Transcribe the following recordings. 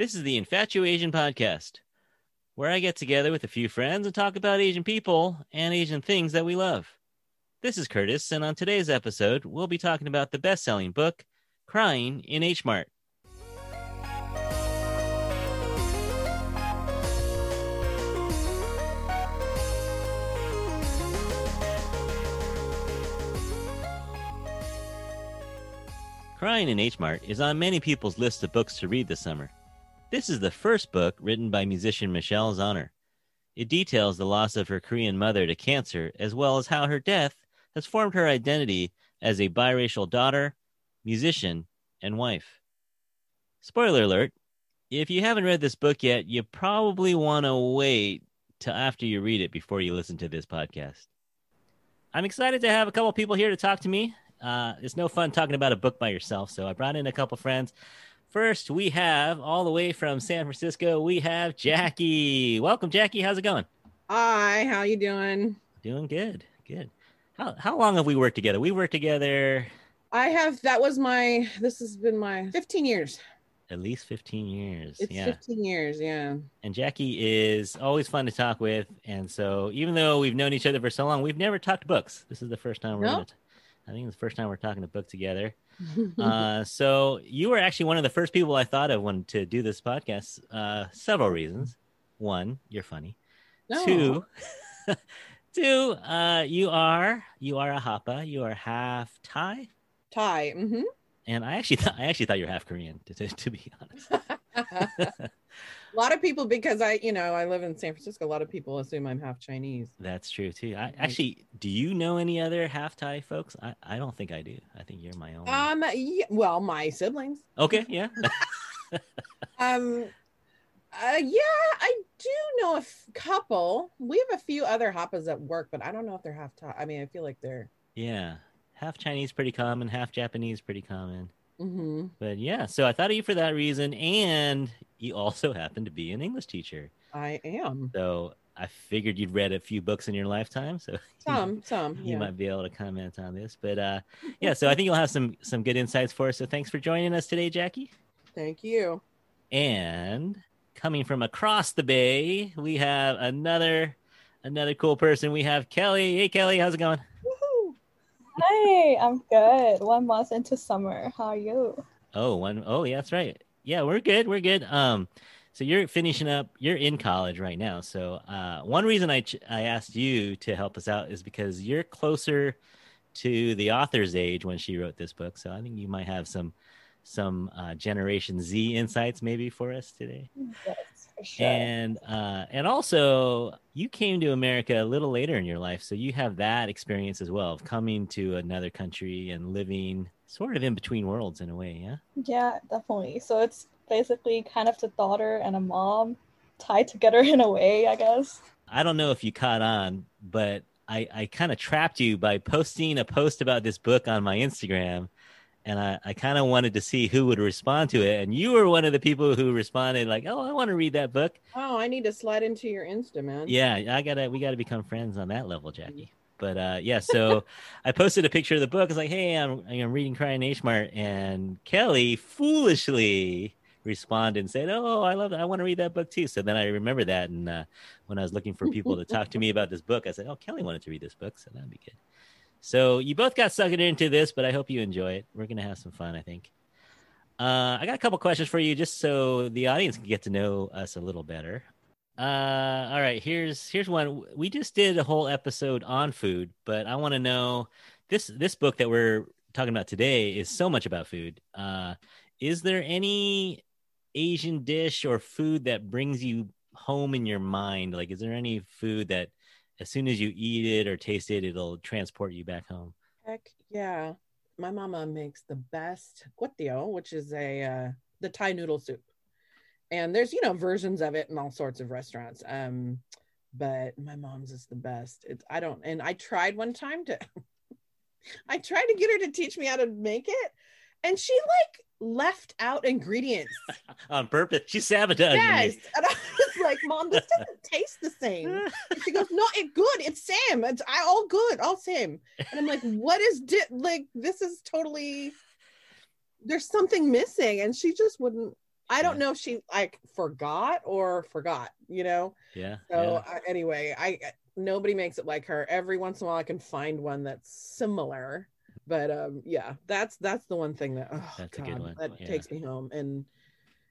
This is the Infatuasian podcast, where I get together with a few friends and talk about Asian people and Asian things that we love. This is Curtis, and on today's episode, we'll be talking about the best selling book, Crying in H Mart. Crying in H Mart is on many people's list of books to read this summer. This is the first book written by musician Michelle Zauner. It details the loss of her Korean mother to cancer, as well as how her death has formed her identity as a biracial daughter, musician, and wife. Spoiler alert if you haven't read this book yet, you probably want to wait till after you read it before you listen to this podcast. I'm excited to have a couple people here to talk to me uh, it's no fun talking about a book by yourself. So I brought in a couple friends. First, we have all the way from San Francisco, we have Jackie. Welcome, Jackie. How's it going? Hi, how you doing? Doing good. Good. How how long have we worked together? We worked together. I have. That was my. This has been my 15 years. At least 15 years. It's yeah. 15 years. Yeah. And Jackie is always fun to talk with. And so, even though we've known each other for so long, we've never talked books. This is the first time we're No. going to I think it's the first time we're talking a book together. uh, so you were actually one of the first people I thought of when to do this podcast. Uh, several reasons. One, you're funny. No. Two, two, uh, you are you are a Hapa. You are half Thai, Thai. Mm-hmm. and I actually thought I actually thought you're half Korean. To, to, to be honest, a lot of people, because I, you know, I live in San Francisco. A lot of people assume I'm half Chinese. that's true too. I actually, do you know any other half Thai folks? I, I don't think I do. I think you're my own. Um. Yeah, well, my siblings. okay, yeah. Um. Uh, yeah, I do know a f- couple. We have a few other Hapas at work, but I don't know if they're half Thai. I mean, I feel like they're. Yeah, half Chinese pretty common, half Japanese pretty common. Hmm But yeah, so I thought of you for that reason, and you also happen to be an English teacher. I am So I figured you'd read a few books in your lifetime, so some, some. you Yeah. might be able to comment on this. But uh, yeah, so I think you'll have some some good insights for us. So thanks for joining us today, Jackie. Thank you. And coming from across the bay, we have another another cool person. We have Kelly. Hey, Kelly, how's it going? Hi, I'm good. One month into summer. How are you? Oh, one oh yeah, that's right. Yeah, we're good. We're good. Um, so you're finishing up. You're in college right now. So uh, one reason I ch- I asked you to help us out is because you're closer to the author's age when she wrote this book. So I think you might have some some uh, Generation Z insights maybe for us today. Yes, for sure. And uh, and also you came to America a little later in your life, so you have that experience as well of coming to another country and living sort of in between worlds in a way. Yeah. yeah, definitely. So it's basically kind of the daughter and a mom tied together in a way, I guess. I don't know if you caught on, but I, I kind of trapped you by posting a post about this book on my Instagram. And I, I kind of wanted to see who would respond to it. And you were one of the people who responded, like, oh, I want to read that book. Oh, I need to slide into your Insta, man. Yeah, I gotta, we gotta become friends on that level, Jackie. But uh, yeah, so I posted a picture of the book. It's like, hey, I'm, I'm reading Crying H Mart. And Kelly foolishly responded and said, oh, I love that. I want to read that book too. So then I remember that. And uh, when I was looking for people to talk to me about this book, I said, oh, Kelly wanted to read this book. So that'd be good. So you both got sucked into this, but I hope you enjoy it. We're to have some fun, I think. Uh, I got a couple questions for you just so the audience can get to know us a little better. Uh, all right, here's here's one. We just did a whole episode on food, but I want to know this this book that we're talking about today is so much about food. Uh, is there any Asian dish or food that brings you home in your mind? Like, is there any food that as soon as you eat it or taste it, it'll transport you back home? Heck yeah. My mama makes the best guatio, which is a uh, the Thai noodle soup. And there's, you know, versions of it in all sorts of restaurants. Um, but my mom's is the best. It's I don't and I tried one time to I tried to get her to teach me how to make it, and she like left out ingredients. On purpose, she's sabotaging yes. me. And I was like, Mom, this doesn't taste the same. And she goes, No, it good. It's Sam. It's I all good, all same. And I'm like, what is di- like this is totally there's something missing. And she just wouldn't I don't Yeah. know if she like forgot or forgot, you know. Yeah. So yeah. uh, anyway, I nobody makes it like her. Every once in a while, I can find one that's similar. But um, yeah, that's that's the one thing that oh, That's a good one, that yeah. takes me home. And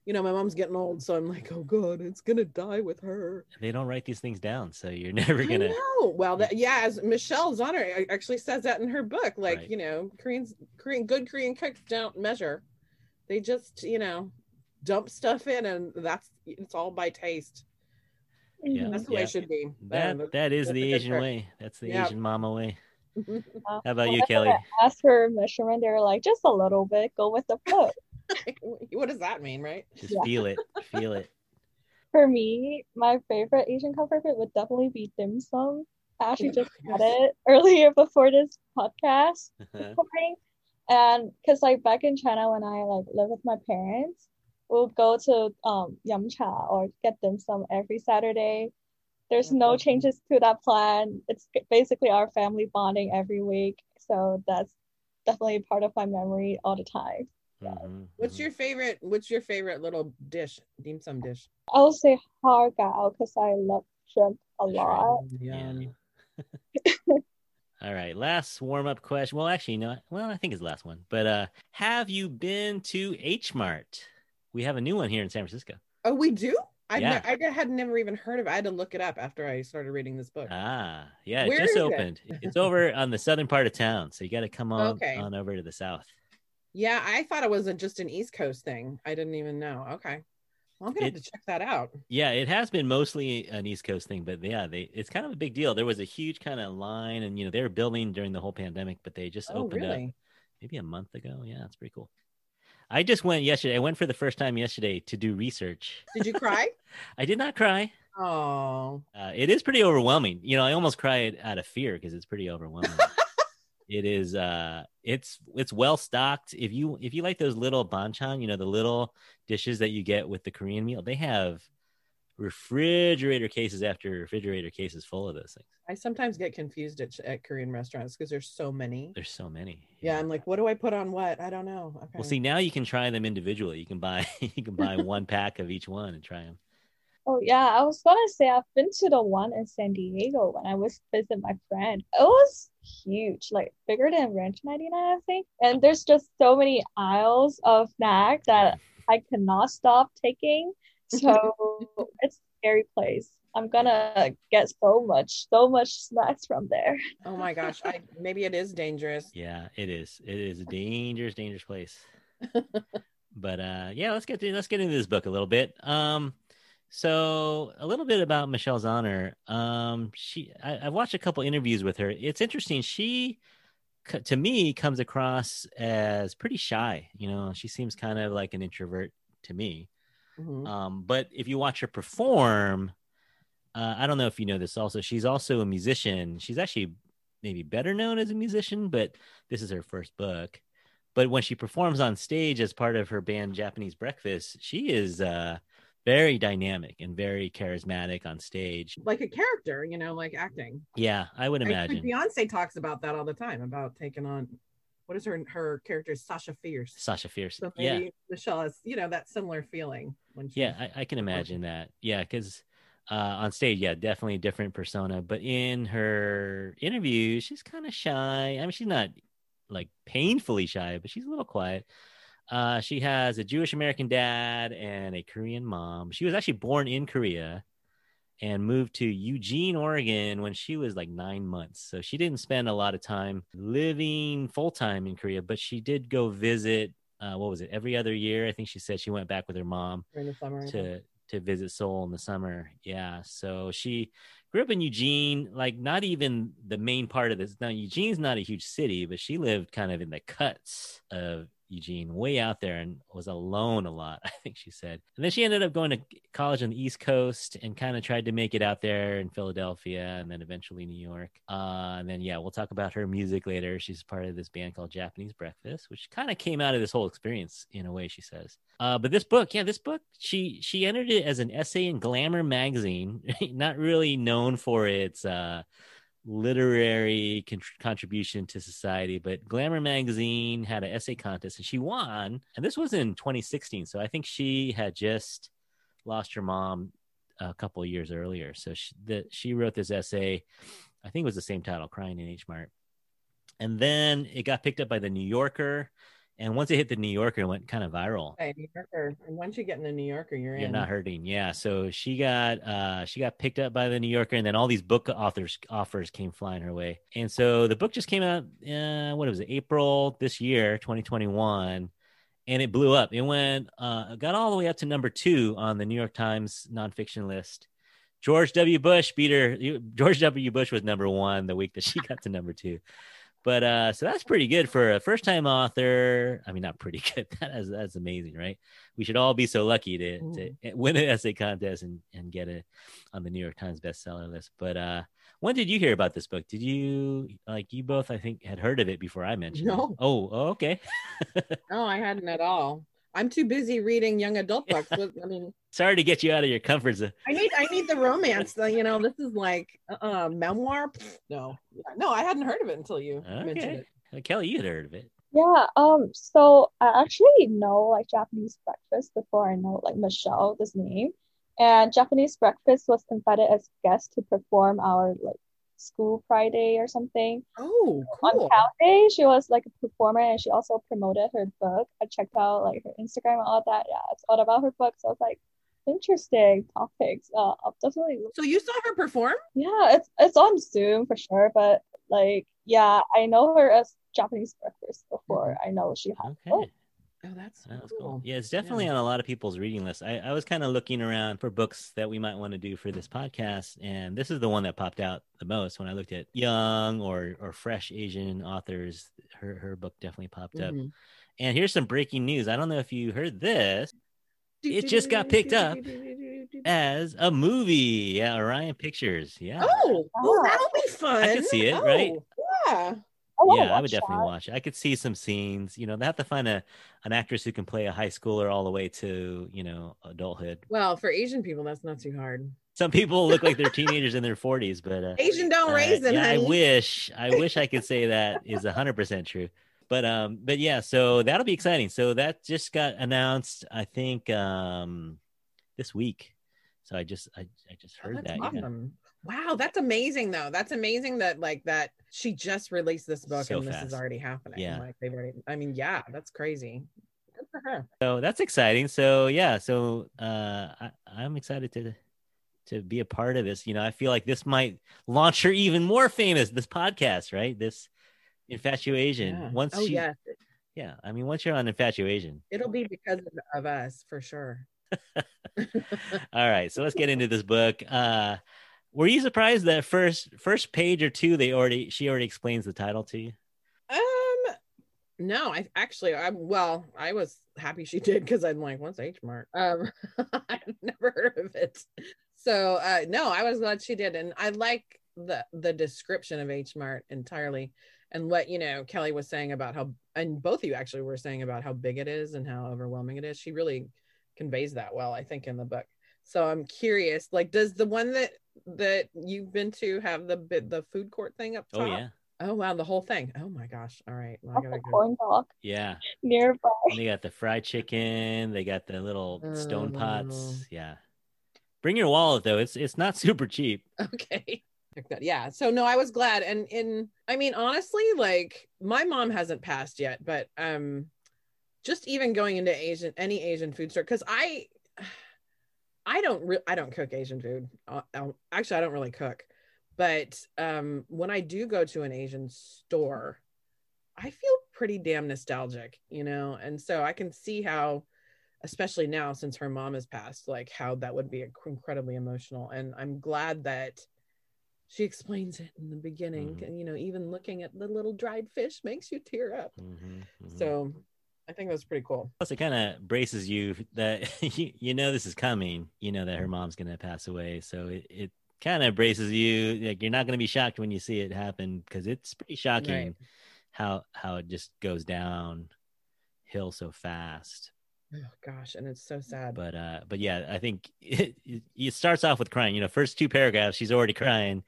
you know, my mom's getting old, so I'm like, oh god, it's gonna die with her. They don't write these things down, so you're never gonna. know. Well, that, yeah, as Michelle Zauner actually says that in her book, like Right. you know, Koreans, Korean, good Korean cooks don't measure; they just you know dump stuff in, and that's it's all by taste. Yeah. That's the way it should be. That that is the Asian way. That's the Yep. Asian mama way. How about you, whenever Kelly? I asked for measurement, they were like, just a little bit, go with the flow. what does that mean, right? Just Yeah. feel it. Feel it. For me, my favorite Asian comfort food would definitely be dim sum. I actually just had it earlier before this podcast recording. And because like back in China when I like lived with my parents, we'll go to um yum cha or get dim sum every Saturday. There's no changes to that plan. It's basically our family bonding every week. So that's definitely part of my memory all the time. Mhm, What's mhm. your favorite? What's your favorite little dish, dim sum dish? I'll say har gao because I love shrimp a lot. Yum. All right, last warm up question. Well, actually, no. Well, I think it's the last one. But uh, have you been to H Mart? We have a new one here in San Francisco. Oh, we do. I Yeah. I had never even heard of it. I had to look it up after I started reading this book. Ah, yeah, it just is it? opened. It's over on the southern part of town, so you got to come on Okay. on over to the south. Yeah, I thought it was a, just an East Coast thing. I didn't even know. Okay, well, I'm gonna It- have to check that out. Yeah, it has been mostly an East Coast thing, but yeah, they it's kind of a big deal. There was a huge kind of line, and you know they were building during the whole pandemic, but they just Oh, opened up maybe a month ago. Yeah, it's pretty cool. I just went yesterday. I went for the first time yesterday to do research. Did you cry? I did not cry. oh, Uh, it is pretty overwhelming. You know, I almost cried out of fear because it's pretty overwhelming. it is. Uh, it's it's well stocked. If you if you like those little banchan, you know, the little dishes that you get with the Korean meal, they have refrigerator cases after refrigerator cases full of those things. I sometimes get confused at, at Korean restaurants because there's so many. There's so many. Yeah, I'm like, what do I put on what? I don't know. Okay. Well, see, now you can try them individually. You can buy you can buy one pack of each one and try them. Oh yeah, I was gonna say I've been to the one in San Diego when I was visit my friend. It was huge, like bigger than Ranch 99, I think. And there's just so many aisles of snacks that I cannot stop taking. So it's a scary place. I'm gonna get so much, so much snacks from there. oh my gosh, I maybe it is dangerous. Yeah, it is. It is a dangerous, dangerous place. but uh yeah, let's get to, let's get into this book a little bit. Um so a little bit about Michelle Zauner. Um she I, I've watched a couple interviews with her. It's interesting. She to me comes across as pretty shy, you know. She seems kind of like an introvert to me. Mhm. Um, but if you watch her perform, uh, I don't know if you know this also. She's also a musician. She's actually maybe better known as a musician, but this is her first book. But when she performs on stage as part of her band Japanese Breakfast, she is uh, very dynamic and very charismatic on stage. Like a character, you know, like acting. Yeah, I would I imagine. think Beyonce talks about that all the time about taking on what is her her character Sasha Fierce. Sasha Fierce. So yeah, Michelle has, you know, that similar feeling when yeah, I, I can imagine that. Yeah, because uh, on stage, yeah, definitely a different persona. But in her interviews, she's kind of shy. I mean, she's not like painfully shy, but she's a little quiet. Uh, she has a Jewish American dad and a Korean mom. She was actually born in Korea and moved to Eugene, Oregon when she was like nine months. So she didn't spend a lot of time living full time in Korea, but she did go visit. Uh, what was it? Every other year, I think she said she went back with her mom summer. to to visit Seoul in the summer. Yeah, so she grew up in Eugene, like not even the main part of this. Now Eugene's not a huge city, but she lived kind of in the cuts of Eugene, way out there, and was alone a lot. I think she said, and then she ended up going to college on the East Coast and kind of tried to make it out there in Philadelphia, and then eventually New York. Uh, and then yeah, we'll talk about her music later. She's part of this band called Japanese Breakfast, which kind of came out of this whole experience in a way. She says. Uh, but this book, yeah, this book, she she entered it as an essay in Glamour magazine, not really known for its uh, literary con- contribution to society. But Glamour magazine had an essay contest and she won. And this was in 2016. So I think she had just lost her mom a couple years earlier. So she, the, she wrote this essay. I think it was the same title, Crying in H Mart. And then it got picked up by the New Yorker. And once it hit the New Yorker, it went kind of viral. Hey, New Yorker. And once you get in the New Yorker, you're, in. You're in. not hurting. Yeah. So she got uh she got picked up by the New Yorker and then all these book authors offers came flying her way. And so the book just came out uh what was it? April this year, 2021, and it blew up. It went uh got all the way up to number 2 on the New York Times nonfiction list. George W. Bush beat her. George W. Bush was number 1 the week that she got to number 2 but uh so that's pretty good for a first time author. I mean not pretty good. That is, that's amazing right? We should all be so lucky to, to win an essay contest and and get it on the new york times bestseller list. But uh when did you hear about this book? Did you like you both i think had heard of it before i mentioned No. it oh, oh okay. No, I hadn't at all. I'm too busy reading young adult books. I mean, sorry to get you out of your comfort zone I need I need the romance. The, you know, this is like uh, memoir. No, no, I hadn't heard of it until you mentioned it. Uh, kelly you had heard of it Yeah, um, so I actually know like Japanese breakfast before I know like Michelle, this name. And Japanese breakfast was invited as guest to perform our like school Friday or something. Oh, On cool. Cal Day, she was like a performer and she also promoted her book. I checked out like her Instagram and all that. Yeah, it's all about her book. So I was like, interesting topics. Uh, I'll definitely. So you saw her perform? Yeah, it's it's on Zoom for sure, but like yeah, I know her as Japanese breakfast before I know she had. okay Oh, Oh, that's That was cool. cool. Yeah, it's definitely on a lot of people's reading list. I, I was kind of looking around for books that we might want to do for this podcast, and this is the one that popped out the most when I looked at young or or fresh Asian authors. Her her book definitely popped up. Mhm. And here's some breaking news. I don't know if you heard this It just got picked up. as a movie. Yeah, Orion Pictures. Yeah. Oh, oh, that'll be fun. I could see it, right? Oh, Yeah. I yeah, I would definitely that. watch it. I could see some scenes. You know, they have to find a an actress who can play a high schooler all the way to you know adulthood. Well, for Asian people, that's not too hard. Some people look like they're teenagers in their forties, but uh, Asian don't uh, them. yeah, I wish I wish I could say that is hundred percent true. But um, but yeah, so that'll be exciting. So that just got announced, I think, um, this week. So I just I, I just Oh, heard that. yeah. Wow, that's amazing though. That's amazing that like that she just released this book So and this is already happening. Yeah. Like they've already I mean, yeah, that's crazy. Good for her. So that's exciting. So yeah, so uh, I, I'm excited to to be a part of this. You know, I feel like this might launch her even more famous. This podcast, right? This infatuasian. Yeah. Once oh she, yeah. yeah. I mean, once you're on infatuasian. It'll be because of, of us for sure. All right, so let's get into this book. Uh, were you surprised that first first page or two they already she already explains the title to you? Um no, I actually I well, I was happy she did because I'm like, what's H Mart? Um I've never heard of it. So uh no, I was glad she did. And I like the the description of H Mart entirely and what you know Kelly was saying about how and both of you actually were saying about how big it is and how overwhelming it is. She really conveys that well, I think, in the book. So I'm curious, like, does the one that that you've been to have the bit the food court thing up top? Oh yeah, Oh wow, the whole thing. Oh my gosh. All right. Well, I Off gotta the go. corn dog yeah. nearby. And they got the fried chicken. They got the little stone Oh. pots. Yeah. Bring your wallet though. It's it's not super cheap. Okay. Yeah. So no, I was glad. And in I mean, honestly, like my mom hasn't passed yet, but um just even going into Asian any Asian food store, because I I don't re- I don't cook Asian food. Uh, um, actually, I don't really cook. But um when I do go to an Asian store, I feel pretty damn nostalgic, you know, and so I can see how, especially now since her mom has passed, like how that would be incredibly emotional. And I'm glad that she explains it in the beginning. Mhm. And, you know, even looking at the little dried fish makes you tear up. Mhm, mhm. So I think that's pretty cool. Plus, it kind of braces you that you, you know this is coming. You know that her mom's going to pass away, so it, it kind of braces you. Like you're not going to be shocked when you see it happen because it's pretty shocking Right. how how it just goes down hill so fast. Oh gosh, and it's so sad. But uh, but yeah, I think it, it, it starts off with crying. You know, first two paragraphs, she's already crying.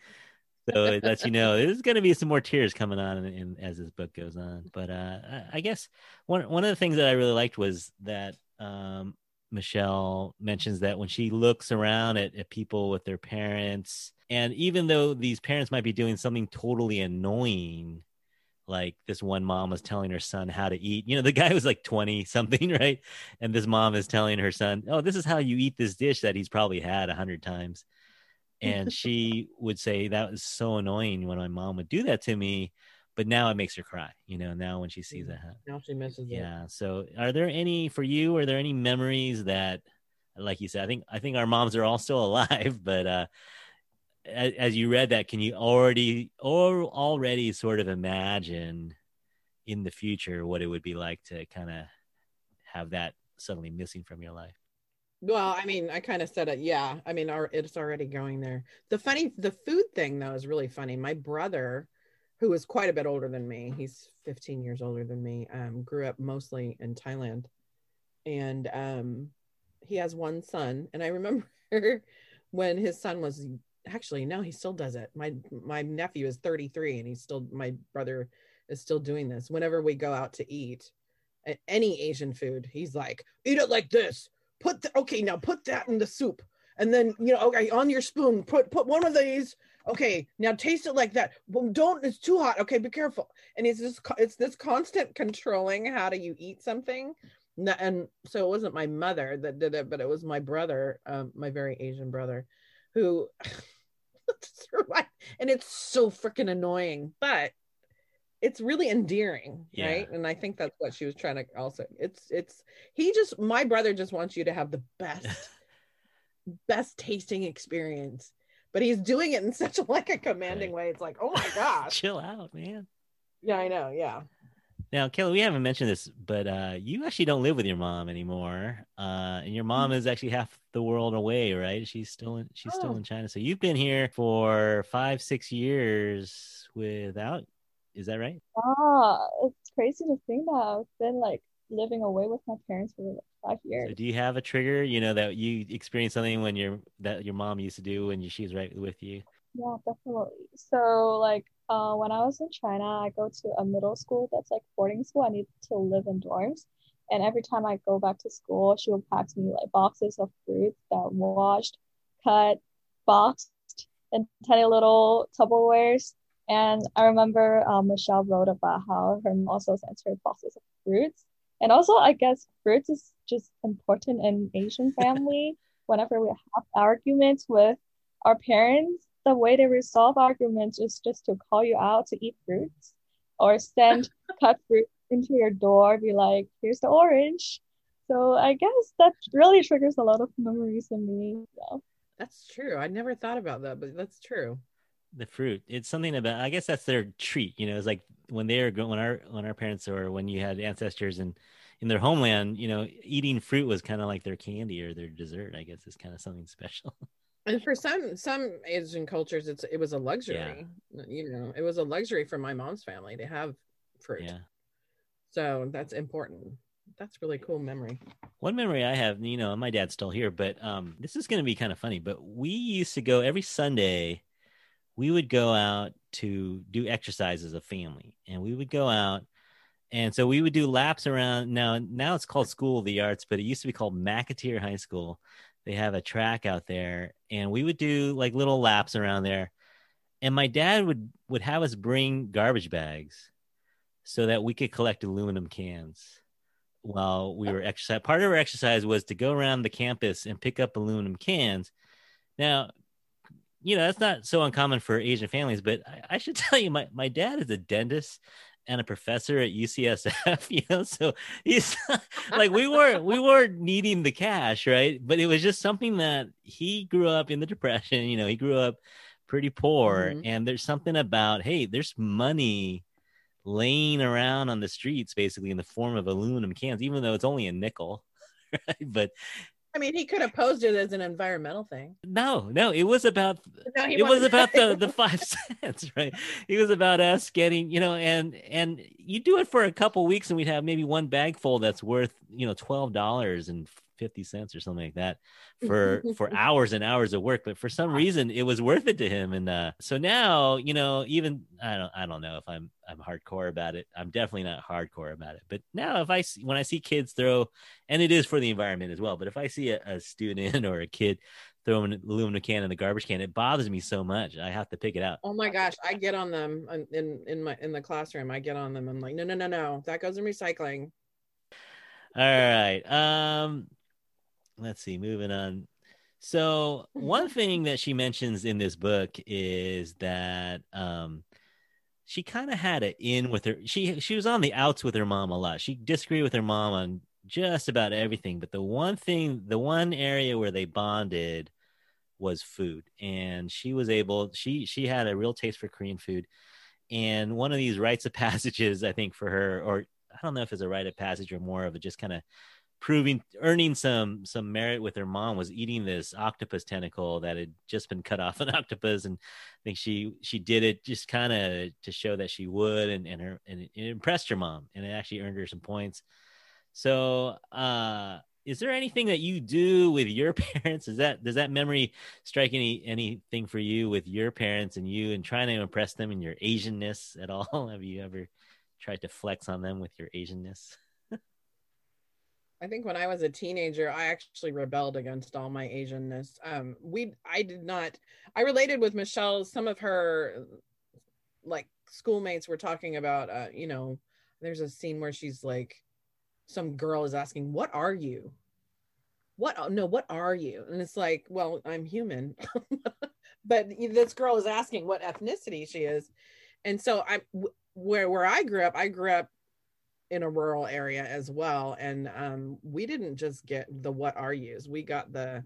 So it lets you know there's going to be some more tears coming on in, in, as this book goes on. But uh, I, guess one one of the things that I really liked was that um, Michelle mentions that when she looks around at, at people with their parents, and even though these parents might be doing something totally annoying, like this one mom was telling her son how to eat. You know, the guy was like 20 something, right? And this mom is telling her son, Oh, this is how you eat this dish that he's probably had a hundred times. And she would say, That was so annoying when my mom would do that to me. But now it makes her cry, you know, now when she sees Yeah. that. Now she misses it. Yeah. So are there any for you, are there any memories that like you said, I think I think our moms are all still alive, but uh as, as you read that, can you already or already sort of imagine in the future what it would be like to kind of have that suddenly missing from your life? Well, I mean, I kind of said it. Yeah, I mean, our, it's already going there. The funny, the food thing though is really funny. My brother, who is quite a bit older than me, he's 15 years older than me. Um, grew up mostly in Thailand, and um, he has one son. And I remember when his son was actually no, he still does it. My my nephew is 33, and he's still my brother is still doing this. Whenever we go out to eat, any Asian food, he's like, eat it like this put the, okay now put that in the soup. And then you know okay on your spoon put put one of these. Okay now taste it like that. Well, don't it's too hot. Okay be careful. And it's this it's this constant controlling how do you eat something. And so it wasn't my mother that did it but it was my brother um, my very asian brother who and it's so freaking annoying. But it's really endearing Yeah. right and i think that's what she was trying to also it's it's he just my brother just wants you to have the best best tasting experience but he's doing it in such a like a commanding way it's like oh my gosh Chill out, man. yeah i know yeah Now, Kelly, we haven't mentioned this, but uh, you actually don't live with your mom anymore, uh, and your mom is actually half the world away, right? She's still in, she's still Oh. in China. So you've been here for five, six years without. Is that right? Ah, it's crazy to think that I've been like living away with my parents for like five years. So do you have a trigger? You know that you experienced something when your that your mom used to do when she was right with you. Yeah, definitely. So like uh when I was in China, I go to a middle school that's like boarding school. I need to live in dorms. And every time I go back to school, she would pack me like boxes of fruits that washed, cut, boxed in tiny little Tupperwares. And I remember um, Michelle wrote about how her mom also sends her boxes of fruits. And also, I guess fruits is just important in Asian family. Whenever we have arguments with our parents, the way they resolve arguments is just to call you out to eat fruits or send cut fruit into your door, be like, here's the orange. So I guess that really triggers a lot of memories in me. So. that's true i never thought about that but that's true The fruit. It's something about. I guess that's their treat. You know, it's like when they are when our when our parents or when you had ancestors and in their homeland, you know, eating fruit was kind of like their candy or their dessert. I guess is kind of something special. and for some some asian cultures it's it was a luxury you know it was a luxury for my mom's family to have fruit yeah. so that's important that's really cool memory One memory I have, you know, my dad's still here, but um, this is going to be kind of funny. But we used to go every Sunday. We would go out to do exercise as a family, and we would go out, and so we would do laps around. Now, now it's called School of the Arts, but it used to be called McAteer High School. They have a track out there, and we would do like little laps around there. And my dad would would have us bring garbage bags so that we could collect aluminum cans while we were exercise. Part of our exercise was to go around the campus and pick up aluminum cans. Now, you know, that's not so uncommon for Asian families, but I, I should tell you, my, my dad is a dentist and a professor at UCSF, you know, so he's like we weren't we weren't needing the cash, right? But it was just something that he grew up in the depression, you know, he grew up pretty poor Mhm. and there's something about hey, there's money laying around on the streets basically in the form of aluminum cans, even though it's only a nickel. Right? But i mean he could have posed it as an environmental thing no, no, it was about no, it was about the the five cents, right? It was about us getting, you know, and and you do it for a couple weeks, and we'd have maybe one bag full that's worth, you know, twelve dollars and 50 cents or something like that for for hours and hours of work but for some reason it was worth it to him and uh so now you know even i don't i don't know if i'm i'm hardcore about it i'm definitely not hardcore about it but now if i see when i see kids throw and it is for the environment as well but if i see a, a student or a kid throw an aluminum can in the garbage can it bothers me so much i have to pick it out Oh my gosh, I get on them in- in in my in the classroom. I get on them. I'm like, no, no, no, no, that goes in recycling. All right. Um let's see, moving on. So, one thing that she mentions in this book is that um she kind of had it in with her she she was on the outs with her mom a lot. She disagreed with her mom on just about everything, but the one thing, the one area where they bonded was food. And she was able she she had a real taste for Korean food. And one of these rites of passages, I think, for her, or I don't know if it's a rite of passage or more of a just kind of proving earning some some merit with her mom was eating this octopus tentacle that had just been cut off an octopus. And i think she she did it just kind of to show that she would. And, and her and it, impressed her mom and it actually earned her some points. So uh is there anything that you do with your parents? Is that does that memory strike any anything for you with your parents and you and trying to impress them in your asianness at all? Have you ever tried to flex on them with your asianness I think when I was a teenager, I actually rebelled against all my Asianness. Um, we, I did not. I related with Michelle. Some of her, like schoolmates, were talking about. Uh, you know, there's a scene where she's like, some girl is asking, "What are you?" What? oh, No, what are you? And it's like, well, I'm human. but this girl is asking what ethnicity she is, and so I, where where I grew up, I grew up in a rural area as well and um, we didn't just get the what are yous? We got the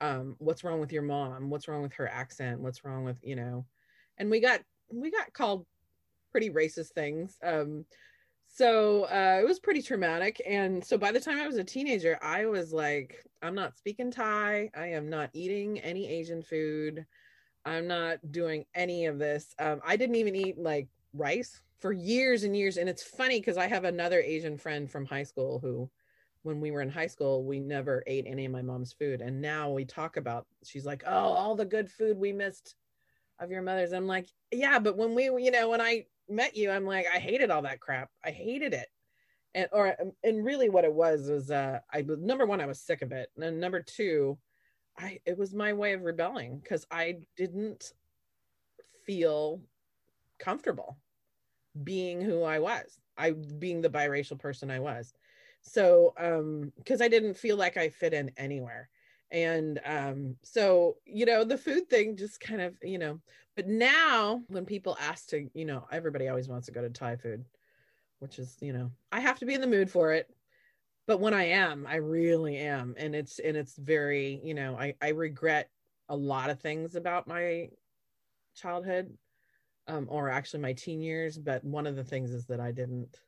um, what's wrong with your mom? What's wrong with her accent? What's wrong with you know and we got we got called pretty racist things um, so uh, it was pretty traumatic and so by the time i was a teenager i was like i'm not speaking thai. I am not eating any asian food. I'm not doing any of this. Um, i didn't even eat like rice for years and years. And it's funny because I have another Asian friend from high school who, when we were in high school, we never ate any of my mom's food. And now we talk about, she's like, oh, all the good food we missed of your mother's. I'm like, yeah, but when we, you know, when I met you, I'm like, I hated all that crap. I hated it. And, or, and really what it was was, uh, I number one, I was sick of it. And number two, I, it was my way of rebelling because I didn't feel comfortable being who I was. I being the biracial person I was. So um because I didn't feel like I fit in anywhere. And um so you know the food thing just kind of, you know, but now when people ask to, you know, everybody always wants to go to Thai food, which is, you know, I have to be in the mood for it. But when I am, I really am and it's and it's very, you know, I I regret a lot of things about my childhood um, or actually my teen years. But one of the things is that I didn't,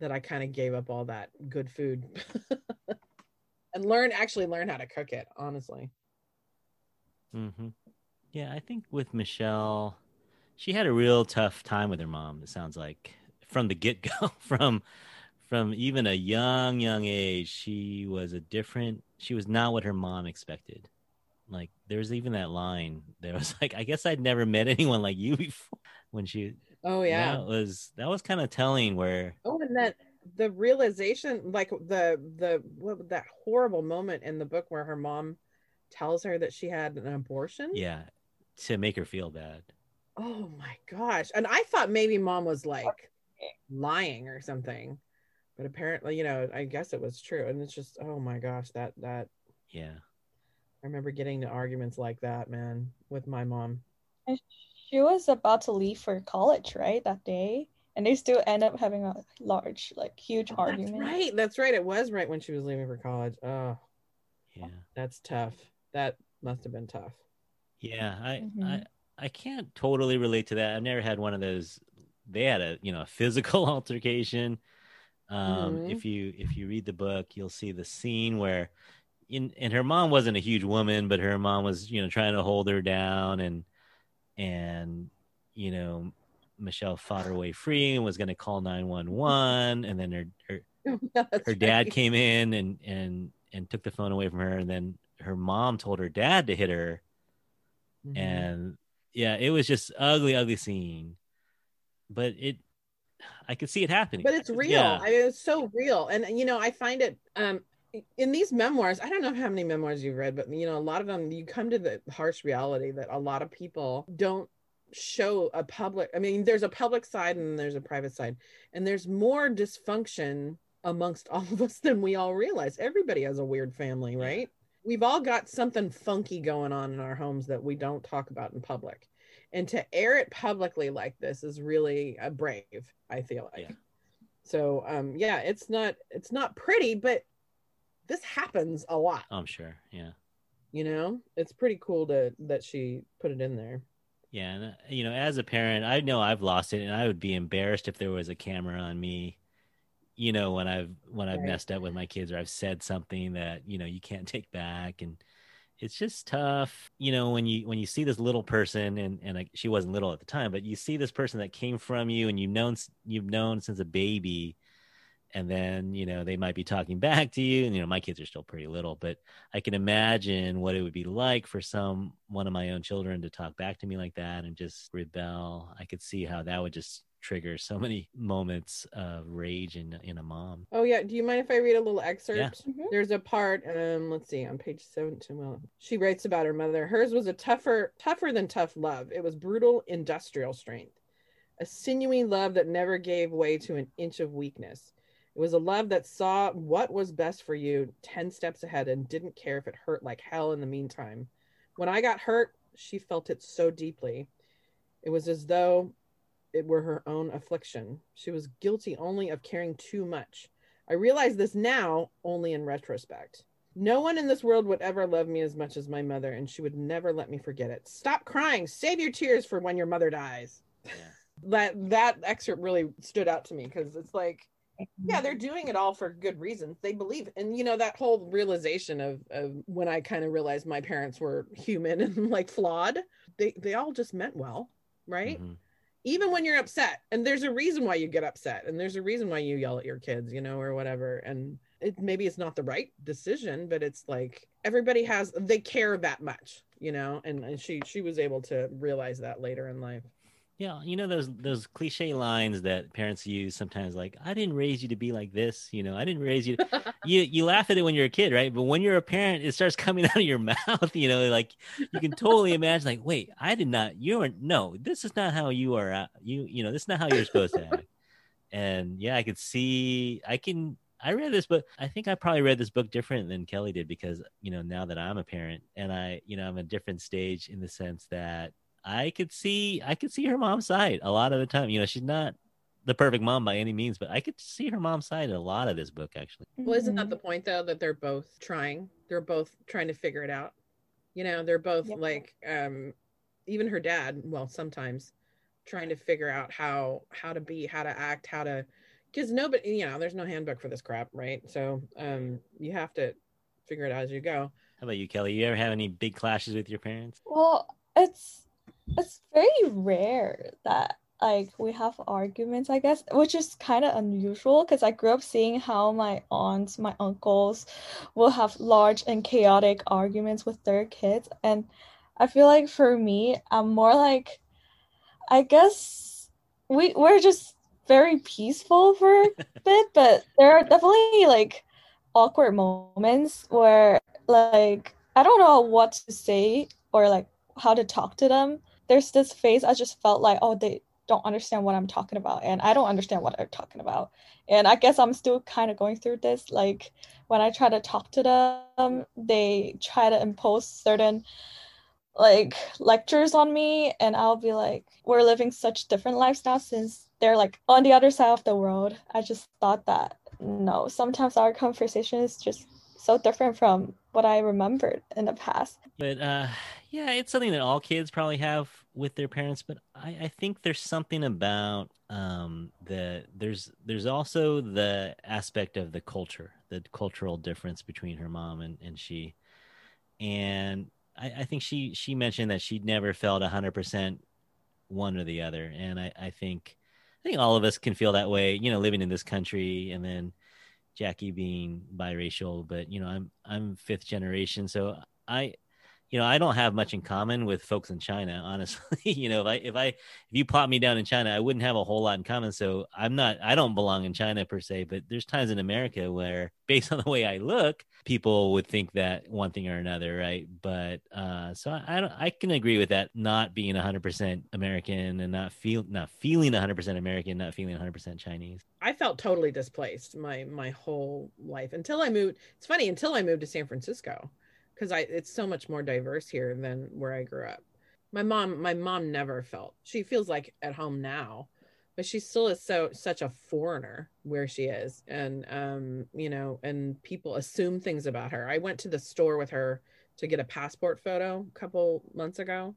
that I kind of gave up all that good food and learn, actually learn how to cook it, honestly. Mm-hmm. Yeah, I think with Michelle, she had a real tough time with her mom. It sounds like from the get go, from from even a young young age, she was a different. She was not what her mom expected. Like there's even that line. There was like, I guess I'd never met anyone like you before. When she, Oh yeah. that was that was kind of telling. Where Oh, and that the realization, like the the what that horrible moment in the book where her mom tells her that she had an abortion. yeah, to make her feel bad. Oh my gosh. And I thought maybe mom was like lying or something. But apparently, you know, I guess it was true. And it's just, oh my gosh, that that Yeah, I remember getting to arguments like that, man, with my mom. And she was about to leave for college, right, that day, and they still end up having a large, like, huge Oh, argument. That's right. That's right. It was right when she was leaving for college. Oh, yeah. that's tough. That must have been tough. Yeah, I, I Mhm. I can't totally relate to that. I've never had one of those. They had a you know a physical altercation. Um, Mhm. If you if you read the book, you'll see the scene where, in and her mom wasn't a huge woman, but her mom was you know trying to hold her down and and you know Michelle fought her way free and was going to call nine one one, and then her her her dad right. came in and and and took the phone away from her, and then her mom told her dad to hit her, Mhm. and yeah, it was just ugly, ugly scene. But it, I could see it happening. but it's real Yeah. I mean, it's so real and you know i find it um in these memoirs i don't know how many memoirs you've read but you know a lot of them you come to the harsh reality that a lot of people don't show a public i mean there's a public side and there's a private side. And there's more dysfunction amongst all of us than we all realize. Everybody has a weird family right? We've all got something funky going on in our homes that we don't talk about in public. And to air it publicly like this is really a brave i feel like. Yeah. so um yeah it's not it's not pretty but this happens a lot I'm sure. Yeah. you know it's pretty cool to that she put it in there Yeah, and uh, you know, as a parent, I know I've lost it, and I would be embarrassed if there was a camera on me. You know, when I've when I've Right. messed up with my kids or I've said something that you know you can't take back, and it's just tough. You know, when you when you see this little person, and and like, she wasn't little at the time, but you see this person that came from you, and you've known you've known since a baby, and then you know they might be talking back to you, and you know my kids are still pretty little, but I can imagine what it would be like for some one of my own children to talk back to me like that and just rebel. I could see how that would just trigger so many moments of rage in in a mom. oh yeah do you mind if i read a little excerpt Yeah. Mhm. there's a part um let's see on page 17 well she writes about her mother hers was a tougher tougher than tough love it was brutal industrial strength a sinewy love that never gave way to an inch of weakness it was a love that saw what was best for you 10 steps ahead and didn't care if it hurt like hell in the meantime when i got hurt she felt it so deeply it was as though it were her own affliction she was guilty only of caring too much I realize this now only in retrospect. No one in this world would ever love me as much as my mother, and she would never let me forget it. Stop crying. Save your tears for when your mother dies. Yeah. That that excerpt really stood out to me because it's like, yeah, they're doing it all for good reasons. They believe, and you know that whole realization of of when I kind of realized my parents were human and like flawed. They they all just meant well, right? Mhm. even when you're upset and there's a reason why you get upset and there's a reason why you yell at your kids you know or whatever and it maybe it's not the right decision but it's like everybody has they care that much you know and, and she she was able to realize that later in life Yeah, you know those those cliche lines that parents use sometimes, like "I didn't raise you to be like this," you know, "I didn't raise you." To... you you laugh at it when you're a kid, right? But when you're a parent, it starts coming out of your mouth. You know, like you can totally imagine, like, "Wait, I did not. You are no. This is not how you are. You you know, this is not how you're supposed to act." And yeah, I could see. I can. I read this book. I think I probably read this book different than Kelly did because you know now that I'm a parent and I you know I'm a different stage in the sense that I could see I could see her mom's side a lot of the time. You know, she's not the perfect mom by any means, but I could see her mom's side in a lot of this book actually. well isn't that Mhm. the point though that they're both trying they're both trying to figure it out you know they're both Yep. like um even her dad well sometimes trying to figure out how how to be how to act how to because nobody you know there's no handbook for this crap right so um you have to figure it out as you go How about you, Kelly? You ever have any big clashes with your parents? Well, it's it's very rare that like we have arguments, I guess, which is kind of unusual because I grew up seeing how my aunts, my uncles will have large and chaotic arguments with their kids, and I feel like for me, I'm more like, I guess we we're just very peaceful for a bit, but there are definitely like awkward moments where like I don't know what to say or like how to talk to them. There's this phase I just felt like, oh, they don't understand what I'm talking about, and I don't understand what they're talking about. And I guess I'm still kind of going through this. Like when I try to talk to them, they try to impose certain like lectures on me, and I'll be like, we're living such different now since they're like on the other side of the world. I just thought that no, sometimes our conversation is just so different from what I remembered in the past. But uh, yeah, it's something that all kids probably have with their parents. But I, I think there's something about um, the there's there's also the aspect of the culture, the cultural difference between her mom and, and she, and I, I think she she mentioned that she'd never felt hundred percent one or the other, and I, I think I think all of us can feel that way. You know, living in this country, and then Jackie being biracial, but you know, I'm I'm fifth generation, so I you know, I don't have much in common with folks in China, honestly. you know, if I if I if you plot me down in China, I wouldn't have a whole lot in common. So I'm not I don't belong in China per se, but there's times in America where based on the way I look, people would think that one thing or another, right? But uh so I, I don't I can agree with that not being 100% American and not feel not feeling 100% American, not feeling 100% Chinese. I felt totally displaced my my whole life until I moved. It's funny until I moved to San Francisco because I it's so much more diverse here than where I grew up. My mom, my mom never felt she feels like at home now, but she still is so such a foreigner where she is, and um, you know, and people assume things about her. I went to the store with her to get a passport photo a couple months ago,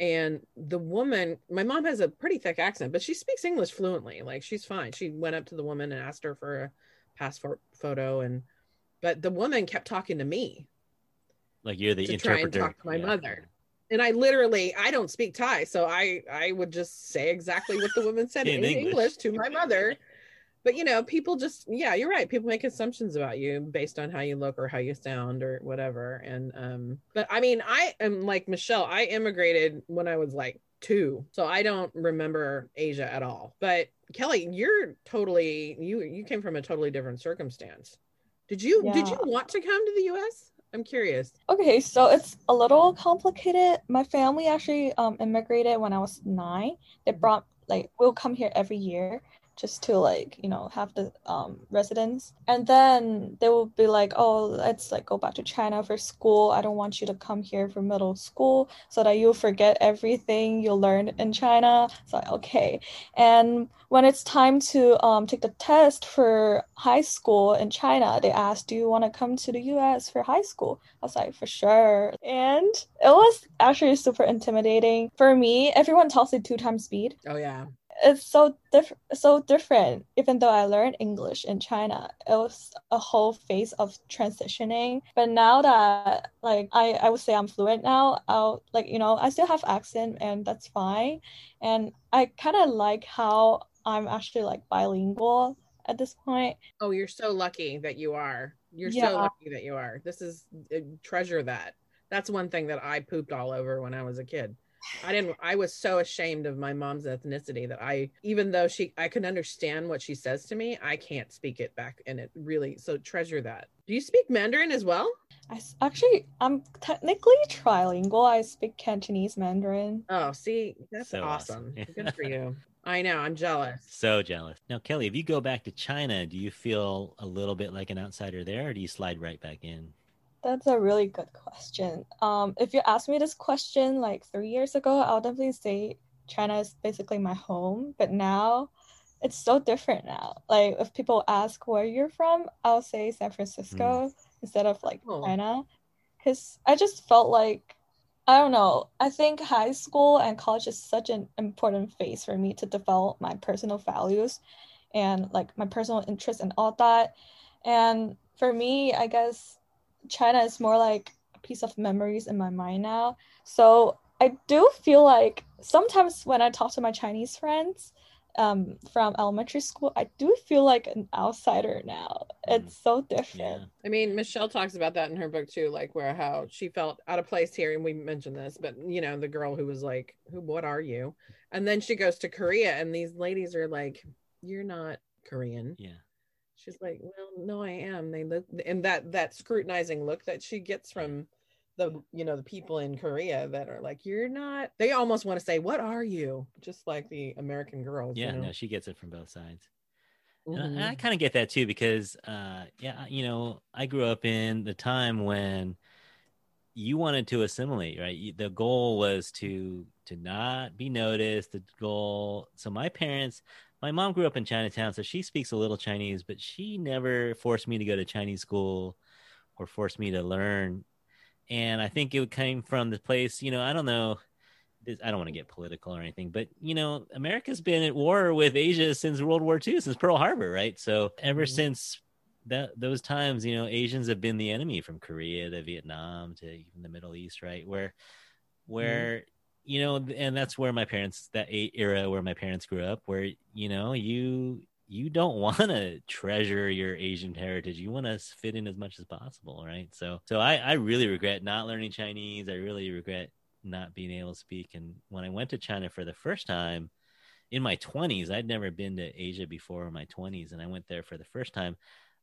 and the woman, my mom has a pretty thick accent, but she speaks English fluently. Like she's fine. She went up to the woman and asked her for a passport photo, and but the woman kept talking to me like you're the to interpreter. try and talk to my Yeah. mother. And I literally, I don't speak Thai, so I I would just say exactly what the woman said In in, English. English. to my mother. But you know, people just yeah, you're right. People make assumptions about you based on how you look or how you sound or whatever. And um, but I mean, I am like Michelle. I immigrated when I was like two, so I don't remember Asia at all. But Kelly, you're totally you you came from a totally different circumstance. Did you did you want to come to the U.S.? I'm curious. Okay, so it's a little complicated. My family actually um immigrated when I was nine. They brought like we'll come here every year just to like you know have the um residence. And then they will be like oh let's like go back to china for school. I don't want you to come here for middle school so that you'll forget everything you learned in china. So okay. And when it's time to um, take the test for high school in china they asked do you want to come to the us for high school? I was like for sure. And it was actually super intimidating. For me everyone talks at two times speed. Oh yeah. It's so diff- so different even though i learned english in china it was a whole phase of transitioning but now that like i i would say i'm fluent now i'll like you know i still have accent and that's fine and i kind of like how i'm actually like bilingual at this point Oh, you're so lucky that you are. You're Yeah. so lucky that you are. This is uh, treasure that. That's one thing that I pooped all over when I was a kid. I didn't I was so ashamed of my mom's ethnicity that I even though she I can understand what she says to me, I can't speak it back and it really so treasure that. Do you speak Mandarin as well? I actually i'm technically trilingual i speak cantonese mandarin Oh, see, that's So awesome. awesome. Good for you. I know, I'm jealous. So jealous. Now, Kelly, if you go back to China, do you feel a little bit like an outsider there, or do you slide right back in? That's a really good question. Um, if you asked me this question like three years ago, I'll definitely say China is basically my home. But now it's so different now. Like if people ask where you're from, I'll say San Francisco instead of like Oh. China. Because I just felt like I don't know. I think high school and college is such an important phase for me to develop my personal values and like my personal interests and all that. And for me, I guess China is more like a piece of memories in my mind now. So I do feel like sometimes when I talk to my Chinese friends um, from elementary school, I do feel like an outsider now. It's so Yeah. different. I mean, Michelle talks about that in her book too, like where how she felt out of place here, and we mentioned this, but you know, the girl who was like, "Who? What are you?" And then she goes to Korea, and these ladies are like, "You're not Korean." Yeah. She's like, "Well, no, I am." They look, and that that scrutinizing look that she gets from the you know the people in Korea that are like, "You're not." They almost want to say, "What are you?" Just like the American girls. Yeah. you know? No, she gets it from both sides. And I- I, kind of get that too because, uh, yeah, you know, I grew up in the time when you wanted to assimilate, right? The goal was to to not be noticed. The goal. So my parents, my mom grew up in Chinatown, so she speaks a little Chinese, but she never forced me to go to Chinese school or forced me to learn. And I think it came from the place, you know, I don't know. this- I don't want to get political or anything, but you know, America's been at war with Asia since World War II, since Pearl Harbor, right? So ever Mhm. since that those times, you know, Asians have been the enemy from Korea to Vietnam to even the Middle East, right? Where, where you know, and that's where my parents that era where my parents grew up, where you know you you don't want to treasure your Asian heritage. You want to fit in as much as possible, right? So, so I, I really regret not learning Chinese. I really regret not being able to speak. And when I went to China for the first time in my 20s, I'd never been to Asia before in my 20s, and I went there for the first time.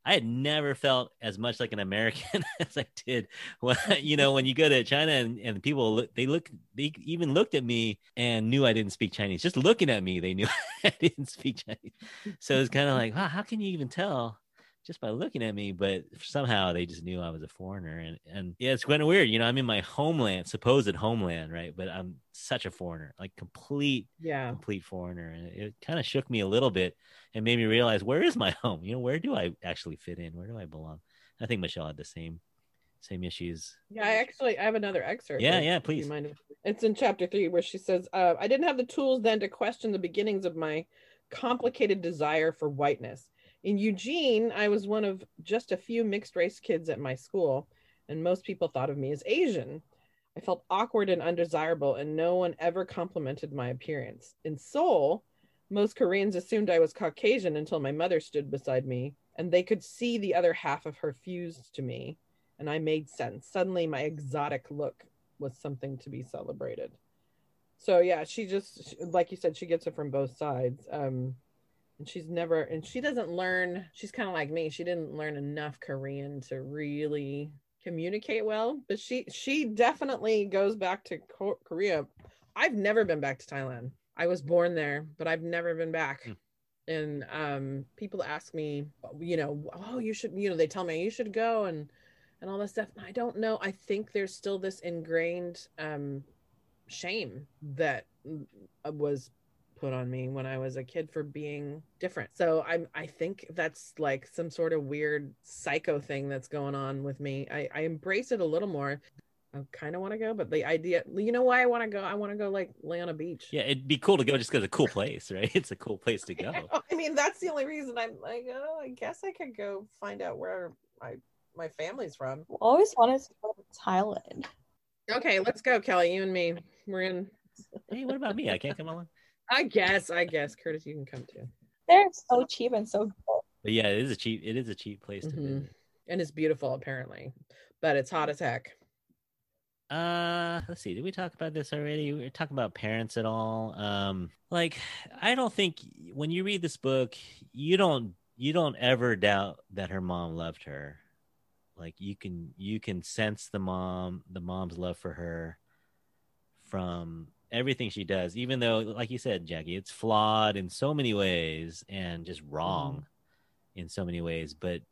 I had never felt as much like an American as I did when you know when you go to China and, and people they look they even looked at me and knew I didn't speak Chinese. Just looking at me, they knew I didn't speak Chinese. So it's kind of like, wow, how can you even tell? Just by looking at me, but somehow they just knew I was a foreigner. And, and yeah, it's kind of weird. You know, I'm in my homeland, supposed homeland, right? But I'm such a foreigner, like complete, yeah, complete foreigner. And it, it kind of shook me a little bit and made me realize where is my home? You know, where do I actually fit in? Where do I belong? I think Michelle had the same same issues. Yeah, I actually I have another excerpt. Yeah, yeah, please. It's in chapter three where she says, uh, "I didn't have the tools then to question the beginnings of my complicated desire for whiteness. In Eugene, I was one of just a few mixed race kids at my school, and most people thought of me as Asian. I felt awkward and undesirable, and no one ever complimented my appearance. In Seoul, most Koreans assumed I was Caucasian until my mother stood beside me, and they could see the other half of her fused to me, and I made sense. Suddenly, my exotic look was something to be celebrated. So yeah, she just like you said, she gets it from both sides. Um, and she's never and she doesn't learn she's kind of like me she didn't learn enough korean to really communicate well but she she definitely goes back to korea. I've never been back to thailand. I was born there but i've never been back. Mm. and um people ask me you know oh you should you know they tell me you should go and and all this stuff. I don't know. I think there's still this ingrained um shame that uh, was put on me when I was a kid for being different. So I'm I think that's like some sort of weird psycho thing that's going on with me. I, I embrace it a little more. I kind of want to go, but the idea, you know why I want to go? I want to go like lay on a beach. Yeah, it'd be cool to go just because it's a cool place, right? It's a cool place to go. I mean, that's the only reason I'm like, oh, I guess I could go find out where my my family's from. always wanted to go to Thailand. Okay, let's go, Kelly. You and me. We're in. Hey, what about me? I can't come along. I guess, I guess, Curtis, you can come too. They're so cheap and so good. But yeah, it is a cheap. It is a cheap place to mm-hmm. visit, and it's beautiful apparently, but it's hot as heck. Uh, let's see. Did we talk about this already? We were talking about parents at all. Um, like I don't think when you read this book, you don't you don't ever doubt that her mom loved her. Like you can you can sense the mom the mom's love for her from everything she does, even though, like you said, Jackie, it's flawed in so many ways and just wrong mm-hmm. in so many ways. But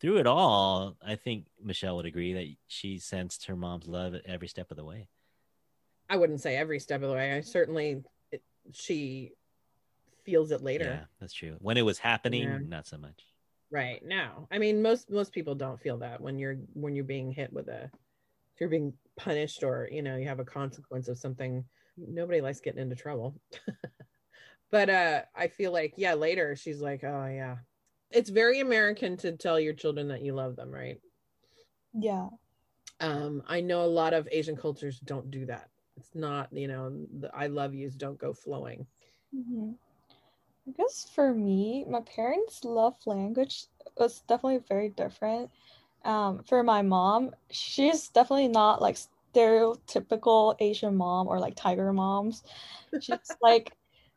through it all, I think Michelle would agree that she sensed her mom's love at every step of the way. I wouldn't say every step of the way. I certainly, it, she feels it later. Yeah, that's true. When it was happening, yeah. not so much. Right now, I mean, most most people don't feel that when you're when you're being hit with a, if you're being punished or you know you have a consequence of something nobody likes getting into trouble. but uh I feel like yeah, later she's like, "Oh yeah." It's very American to tell your children that you love them, right? Yeah. Um I know a lot of Asian cultures don't do that. It's not, you know, the I love yous don't go flowing. Mm-hmm. I guess for me, my parents' love language was definitely very different. Um, for my mom, she's definitely not like stereotypical Asian mom or like tiger moms. She's like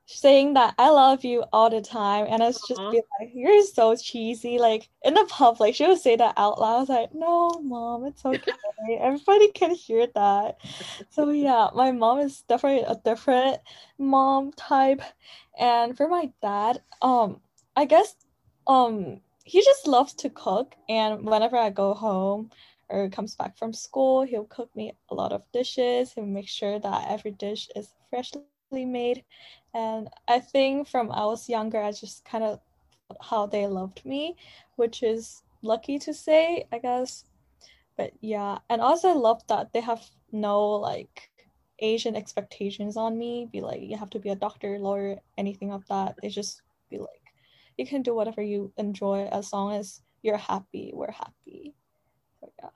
saying that I love you all the time, and it's just be like, "You're so cheesy." Like in the public, she would say that out loud. I was like, "No, mom, it's okay. Everybody can hear that." So yeah, my mom is definitely a different mom type, and for my dad, um, I guess, um, he just loves to cook, and whenever I go home or comes back from school, he'll cook me a lot of dishes. He'll make sure that every dish is freshly made. And I think from I was younger, I just kind of how they loved me, which is lucky to say, I guess. But yeah, and also I love that they have no like Asian expectations on me. Be like, you have to be a doctor, lawyer, anything of that. They just be like, you can do whatever you enjoy as long as you're happy. We're happy. So yeah.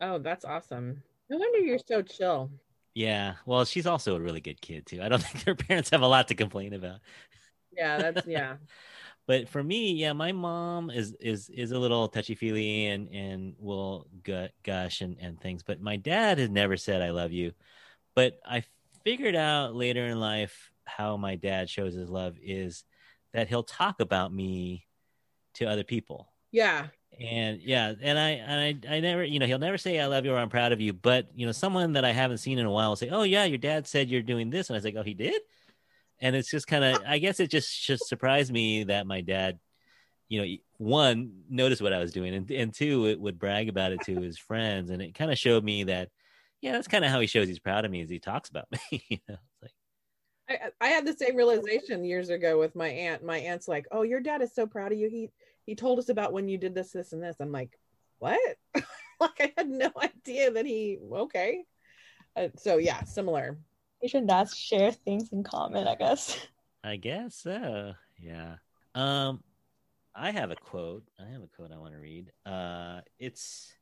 Oh, that's awesome. No wonder you're so chill. Yeah. Well, she's also a really good kid too. I don't think her parents have a lot to complain about. Yeah, that's yeah. but for me, yeah, my mom is is is a little touchy feely and and will gush and and things. But my dad has never said I love you. But I figured out later in life how my dad shows his love is that he'll talk about me to other people. Yeah. And yeah, and I and I I never, you know, he'll never say I love you or I'm proud of you, but you know, someone that I haven't seen in a while will say, "Oh yeah, your dad said you're doing this," and I was like, "Oh, he did." And it's just kind of, I guess it just just surprised me that my dad, you know, one noticed what I was doing, and and two, it would brag about it to his friends, and it kind of showed me that, yeah, that's kind of how he shows he's proud of me, is he talks about me. you know, I, I had the same realization years ago with my aunt. My aunt's like, "Oh, your dad is so proud of you. He he told us about when you did this, this, and this." I'm like, "What?" like I had no idea that he. Okay, uh, so yeah, similar. Asian dads share things in common, I guess. I guess so. Yeah. Um, I have a quote. I have a quote I want to read. Uh, it's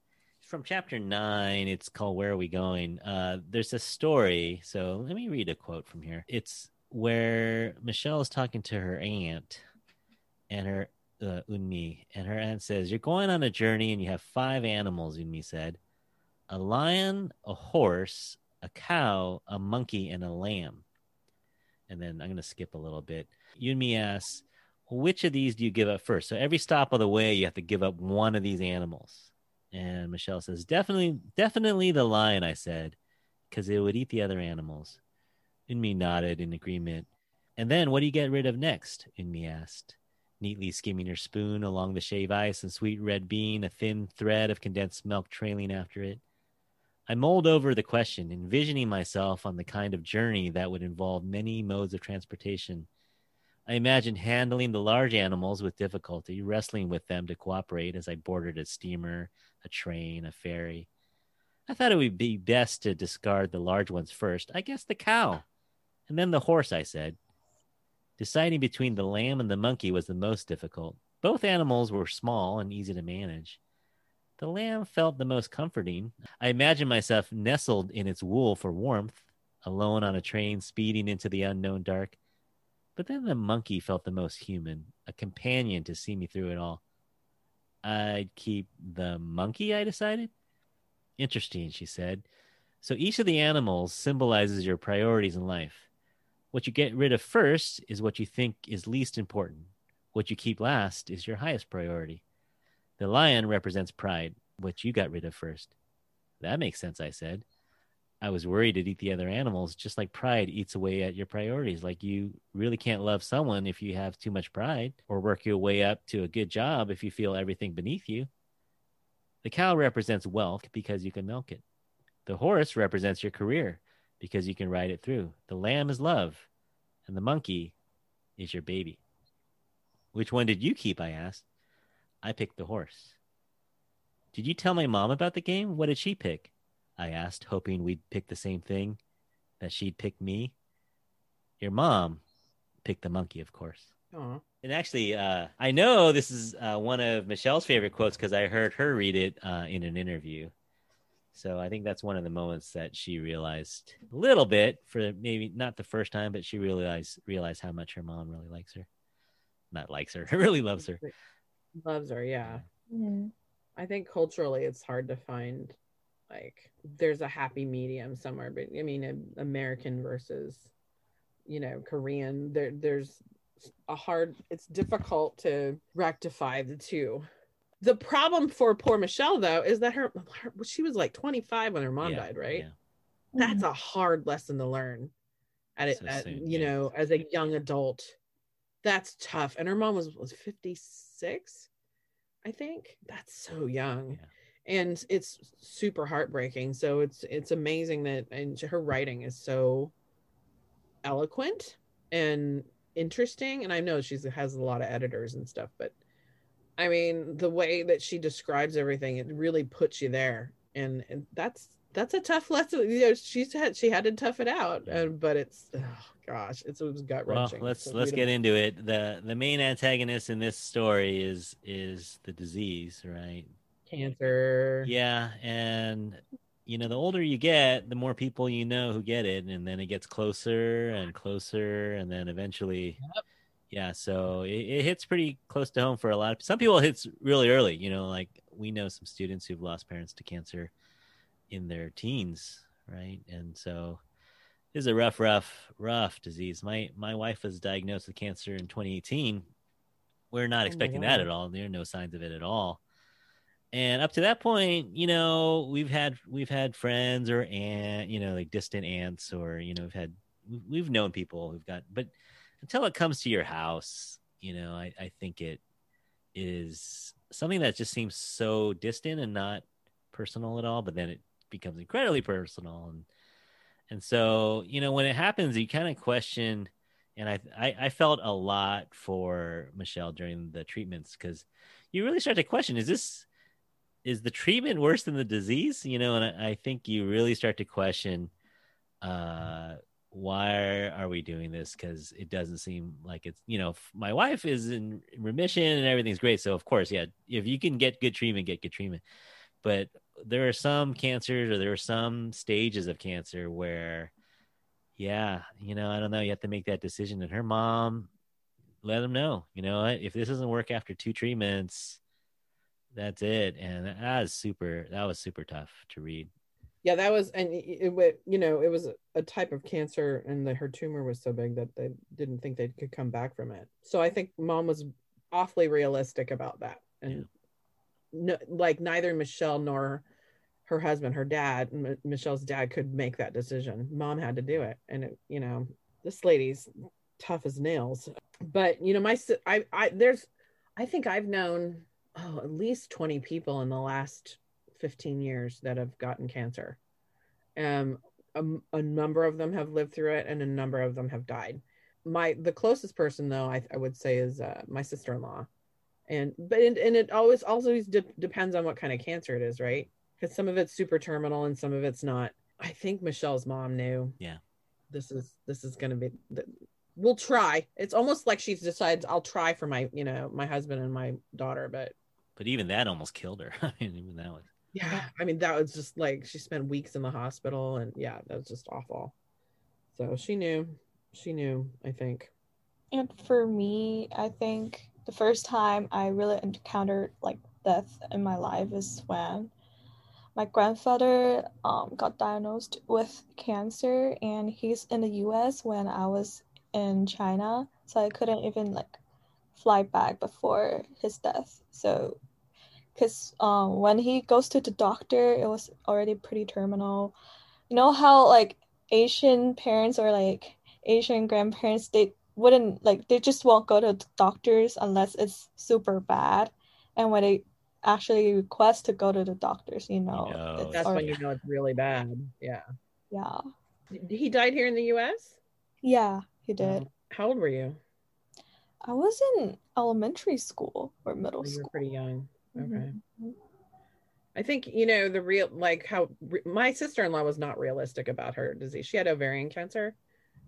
from chapter nine. It's called "Where Are We Going?" Uh, there's a story. So let me read a quote from here. It's where Michelle is talking to her aunt, and her uh, Unmi, and her aunt says, "You're going on a journey, and you have five animals." Unmi said, "A lion, a horse, a cow, a monkey, and a lamb." And then I'm going to skip a little bit. Unmi asks, which of these do you give up first? So every stop of the way, you have to give up one of these animals. And Michelle says, definitely, definitely the lion, I said, because it would eat the other animals. Unmi nodded in agreement. And then what do you get rid of next? Unmi asked, neatly skimming her spoon along the shave ice and sweet red bean, a thin thread of condensed milk trailing after it. I mulled over the question, envisioning myself on the kind of journey that would involve many modes of transportation. I imagined handling the large animals with difficulty, wrestling with them to cooperate as I boarded a steamer, a train, a ferry. I thought it would be best to discard the large ones first. I guess the cow. And then the horse, I said. Deciding between the lamb and the monkey was the most difficult. Both animals were small and easy to manage. The lamb felt the most comforting. I imagined myself nestled in its wool for warmth, alone on a train speeding into the unknown dark. But then the monkey felt the most human, a companion to see me through it all. I'd keep the monkey, I decided. Interesting, she said. So each of the animals symbolizes your priorities in life. What you get rid of first is what you think is least important. What you keep last is your highest priority. The lion represents pride, what you got rid of first. That makes sense, I said. I was worried it'd eat the other animals, just like pride eats away at your priorities. Like you really can't love someone if you have too much pride, or work your way up to a good job if you feel everything beneath you. The cow represents wealth because you can milk it. The horse represents your career because you can ride it through. The lamb is love, and the monkey is your baby. Which one did you keep? I asked. I picked the horse. Did you tell my mom about the game? What did she pick? I asked, hoping we'd pick the same thing, that she'd pick me. Your mom picked the monkey, of course. Aw. And actually, uh, I know this is uh, one of Michelle's favorite quotes because I heard her read it uh, in an interview. So I think that's one of the moments that she realized a little bit for maybe not the first time, but she realized realized how much her mom really likes her. Not likes her, really loves her. Loves her, yeah. Mm. I think culturally it's hard to find like there's a happy medium somewhere, but I mean American versus you know Korean. There there's a hard it's difficult to rectify the two. The problem for poor Michelle though is that her, her she was like 25 when her mom Yeah, died, right? yeah. That's mm-hmm. a hard lesson to learn at it So at, soon, you yeah. know as a young adult. That's tough. And her mom was was 56, I think. That's so young Yeah. And it's super heartbreaking. So it's it's amazing that and her writing is so eloquent and interesting. And i know she has a lot of editors and stuff but i mean the way that she describes everything it really puts you there. And, and that's that's a tough lesson. You know she's had she had to tough it out uh, but it's oh gosh it's, it was gut Well, wrenching let's let's get into it. the The main antagonist in this story is is the disease, right? Cancer Yeah, and you know, the older you get, the more people you know who get it, and then it gets closer and closer, and then eventually, yeah, so it, it, hits pretty close to home for a lot of some people. It hits really early. You know, like we know some students who've lost parents to cancer in their teens, right? And so this is a rough, rough, rough disease. My my wife was diagnosed with cancer in 2018. We're not oh expecting that at all. There are no signs of it at all. And up to that point, you know, we've had we've had friends or aunt, you know, like distant aunts, or you know, we've had we've known people who've got, but until it comes to your house, you know, I, I think it is something that just seems so distant and not personal at all, but then it becomes incredibly personal. And, and so, you know, when it happens, you kind of question, and I, I, I felt a lot for Michelle during the treatments because you really start to question, is this, is the treatment worse than the disease? You know, and I, I think you really start to question, uh, why are we doing this? Because it doesn't seem like it's you know my wife is in remission and everything's great so of course yeah if you can get good treatment get good treatment. But there are some cancers or there are some stages of cancer where yeah you know i don't know you have to make that decision and her mom let them know you know if this doesn't work after two treatments that's it and that was super that was super tough to read. Yeah that was and it, it you know it was a type of cancer and the, her tumor was so big that they didn't think they could come back from it. So i think mom was awfully realistic about that and yeah. no, like neither michelle nor her husband her dad M- michelle's dad could make that decision. Mom had to do it and it, you know this lady's tough as nails. But you know my i i there's i think i've known oh at least 20 people in the last 15 years that have gotten cancer. Um, a, a, number of them have lived through it, and a number of them have died. My the closest person, though, I, I would say is uh, my sister in law, and but it, and it always also de- depends on what kind of cancer it is, right? Because some of it's super terminal and some of it's not. I think Michelle's mom knew. Yeah, this is this is going to be. We'll try. It's almost like she decides I'll try for my you know my husband and my daughter, but but even that almost killed her. I mean, even that was yeah i mean that was just like she spent weeks in the hospital and yeah that was just awful. So she knew. She knew i think. And for me i think the first time i really encountered like death in my life is when my grandfather um, got diagnosed with cancer and he's in the us when i was in china so i couldn't even like fly back before his death so because um, when he goes to the doctor, it was already pretty terminal. You know how like Asian parents or like Asian grandparents they wouldn't like they just won't go to doctors unless it's super bad, and when they actually request to go to the doctors, you know, you know that's or, when you know it's really bad. Yeah. Yeah. He died here in the U.S. Yeah, he did. How old were you? I was in elementary school or middle oh, school. pretty young. Okay. Mm-hmm. I think you know the real like how re- my sister-in-law was not realistic about her disease. She had ovarian cancer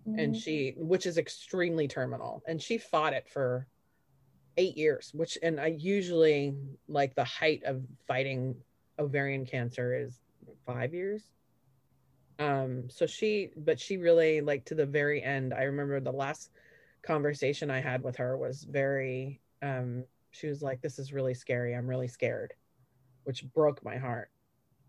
mm-hmm. and she which is extremely terminal and she fought it for 8 years, which and I usually like the height of fighting ovarian cancer is 5 years. Um so she but she really like to the very end. I remember the last conversation I had with her was very um she was like this is really scary. I'm really scared which broke my heart.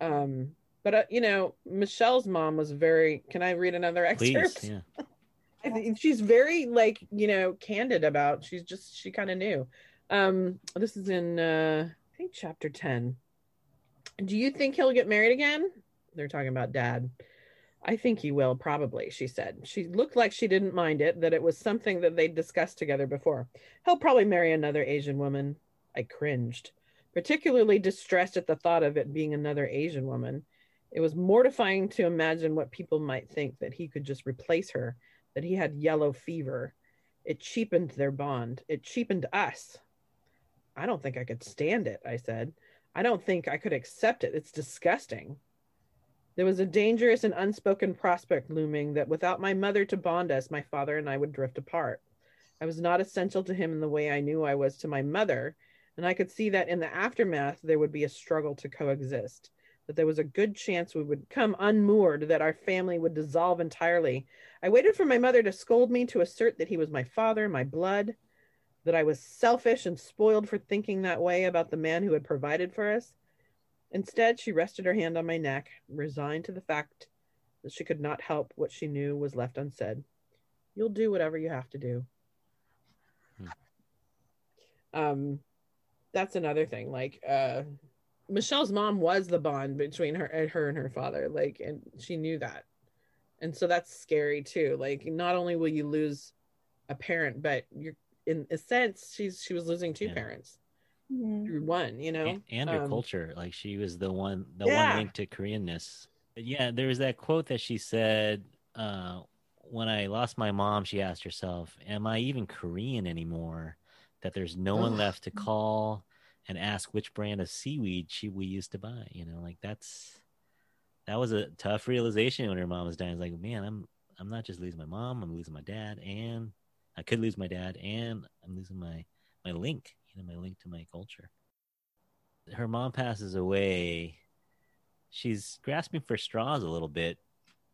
Um but uh, you know michelle's mom was very can i read another excerpt? Please, yeah. I think she's very like you know candid about she's just she kind of knew. Um this is in uh i think chapter 10 do you think he'll get married again? They're talking about dad I think he will, probably, she said. She looked like she didn't mind it, that it was something that they'd discussed together before. He'll probably marry another Asian woman. I cringed, particularly distressed at the thought of it being another Asian woman. It was mortifying to imagine what people might think that he could just replace her, that he had yellow fever. It cheapened their bond. It cheapened us. I don't think I could stand it, I said. I don't think I could accept it. It's disgusting. There was a dangerous and unspoken prospect looming that without my mother to bond us, my father and I would drift apart. I was not essential to him in the way I knew I was to my mother, and I could see that in the aftermath there would be a struggle to coexist, that there was a good chance we would come unmoored, that our family would dissolve entirely. I waited for my mother to scold me, to assert that he was my father, my blood. that I was selfish and spoiled for thinking that way about the man who had provided for us. Instead, she rested her hand on my neck, resigned to the fact that she could not help what she knew was left unsaid. You'll do whatever you have to do. Hmm. Um, that's another thing. Like, uh, Michelle's mom was the bond between her and her and her father. Like, and she knew that, and so that's scary too. Like, not only will you lose a parent, but you're in a sense she's she was losing two Yeah. parents Mhm. one. You know, and, and her Um, culture. Like she was the one, the Yeah. one link to Koreanness. But yeah, there was that quote that she said, uh, "When I lost my mom, she asked herself, am I even Korean anymore? That there's no one left to call and ask which brand of seaweed she we used to buy. You know, like that's that was a tough realization when her mom was dying. It's like, man, I'm I'm not just losing my mom, I'm losing my dad, and I could lose my dad, and I'm losing my my link, know, my link to my culture. Her mom passes away. She's grasping for straws a little bit,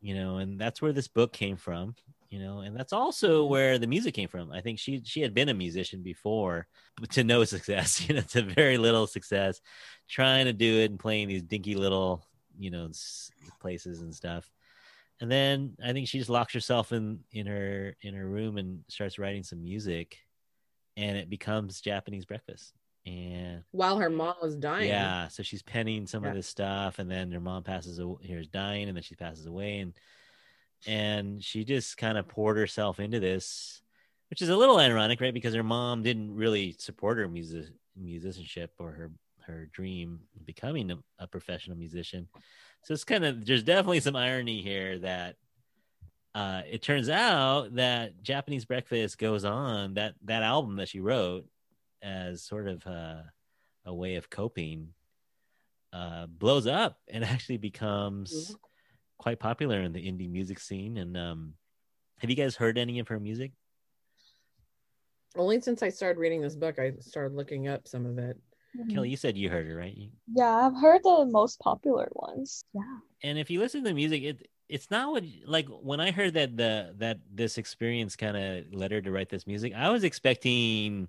you know, and that's where this book came from, you know, and that's also where the music came from. I think she she had been a musician before, but to no success, you know, to very little success, trying to do it and playing these dinky little, you know, places and stuff. And then I think she just locks herself in in her in her room and starts writing some music, and it becomes Japanese breakfast. And while her mom was dying. yeah, so she's penning some Yeah. of this stuff, and then her mom passes away. Here's dying, and then she passes away, and and she just kind of poured herself into this, which is a little ironic, right? Because her mom didn't really support her music musicianship or her her dream of becoming a, a professional musician. So it's kind of there's definitely some irony here that uh, it turns out that Japanese Breakfast goes on that that album that she wrote as sort of uh, a way of coping uh, blows up and actually becomes Mhm. quite popular in the indie music scene. And um, have you guys heard any of her music? Only since I started reading this book, I started looking up some of it. Mhm. Kelly, you said you heard her, right? Yeah, I've heard the most popular ones. Yeah. and if you listen to the music it it's not what like when i heard that the that this experience kind of led her to write this music i was expecting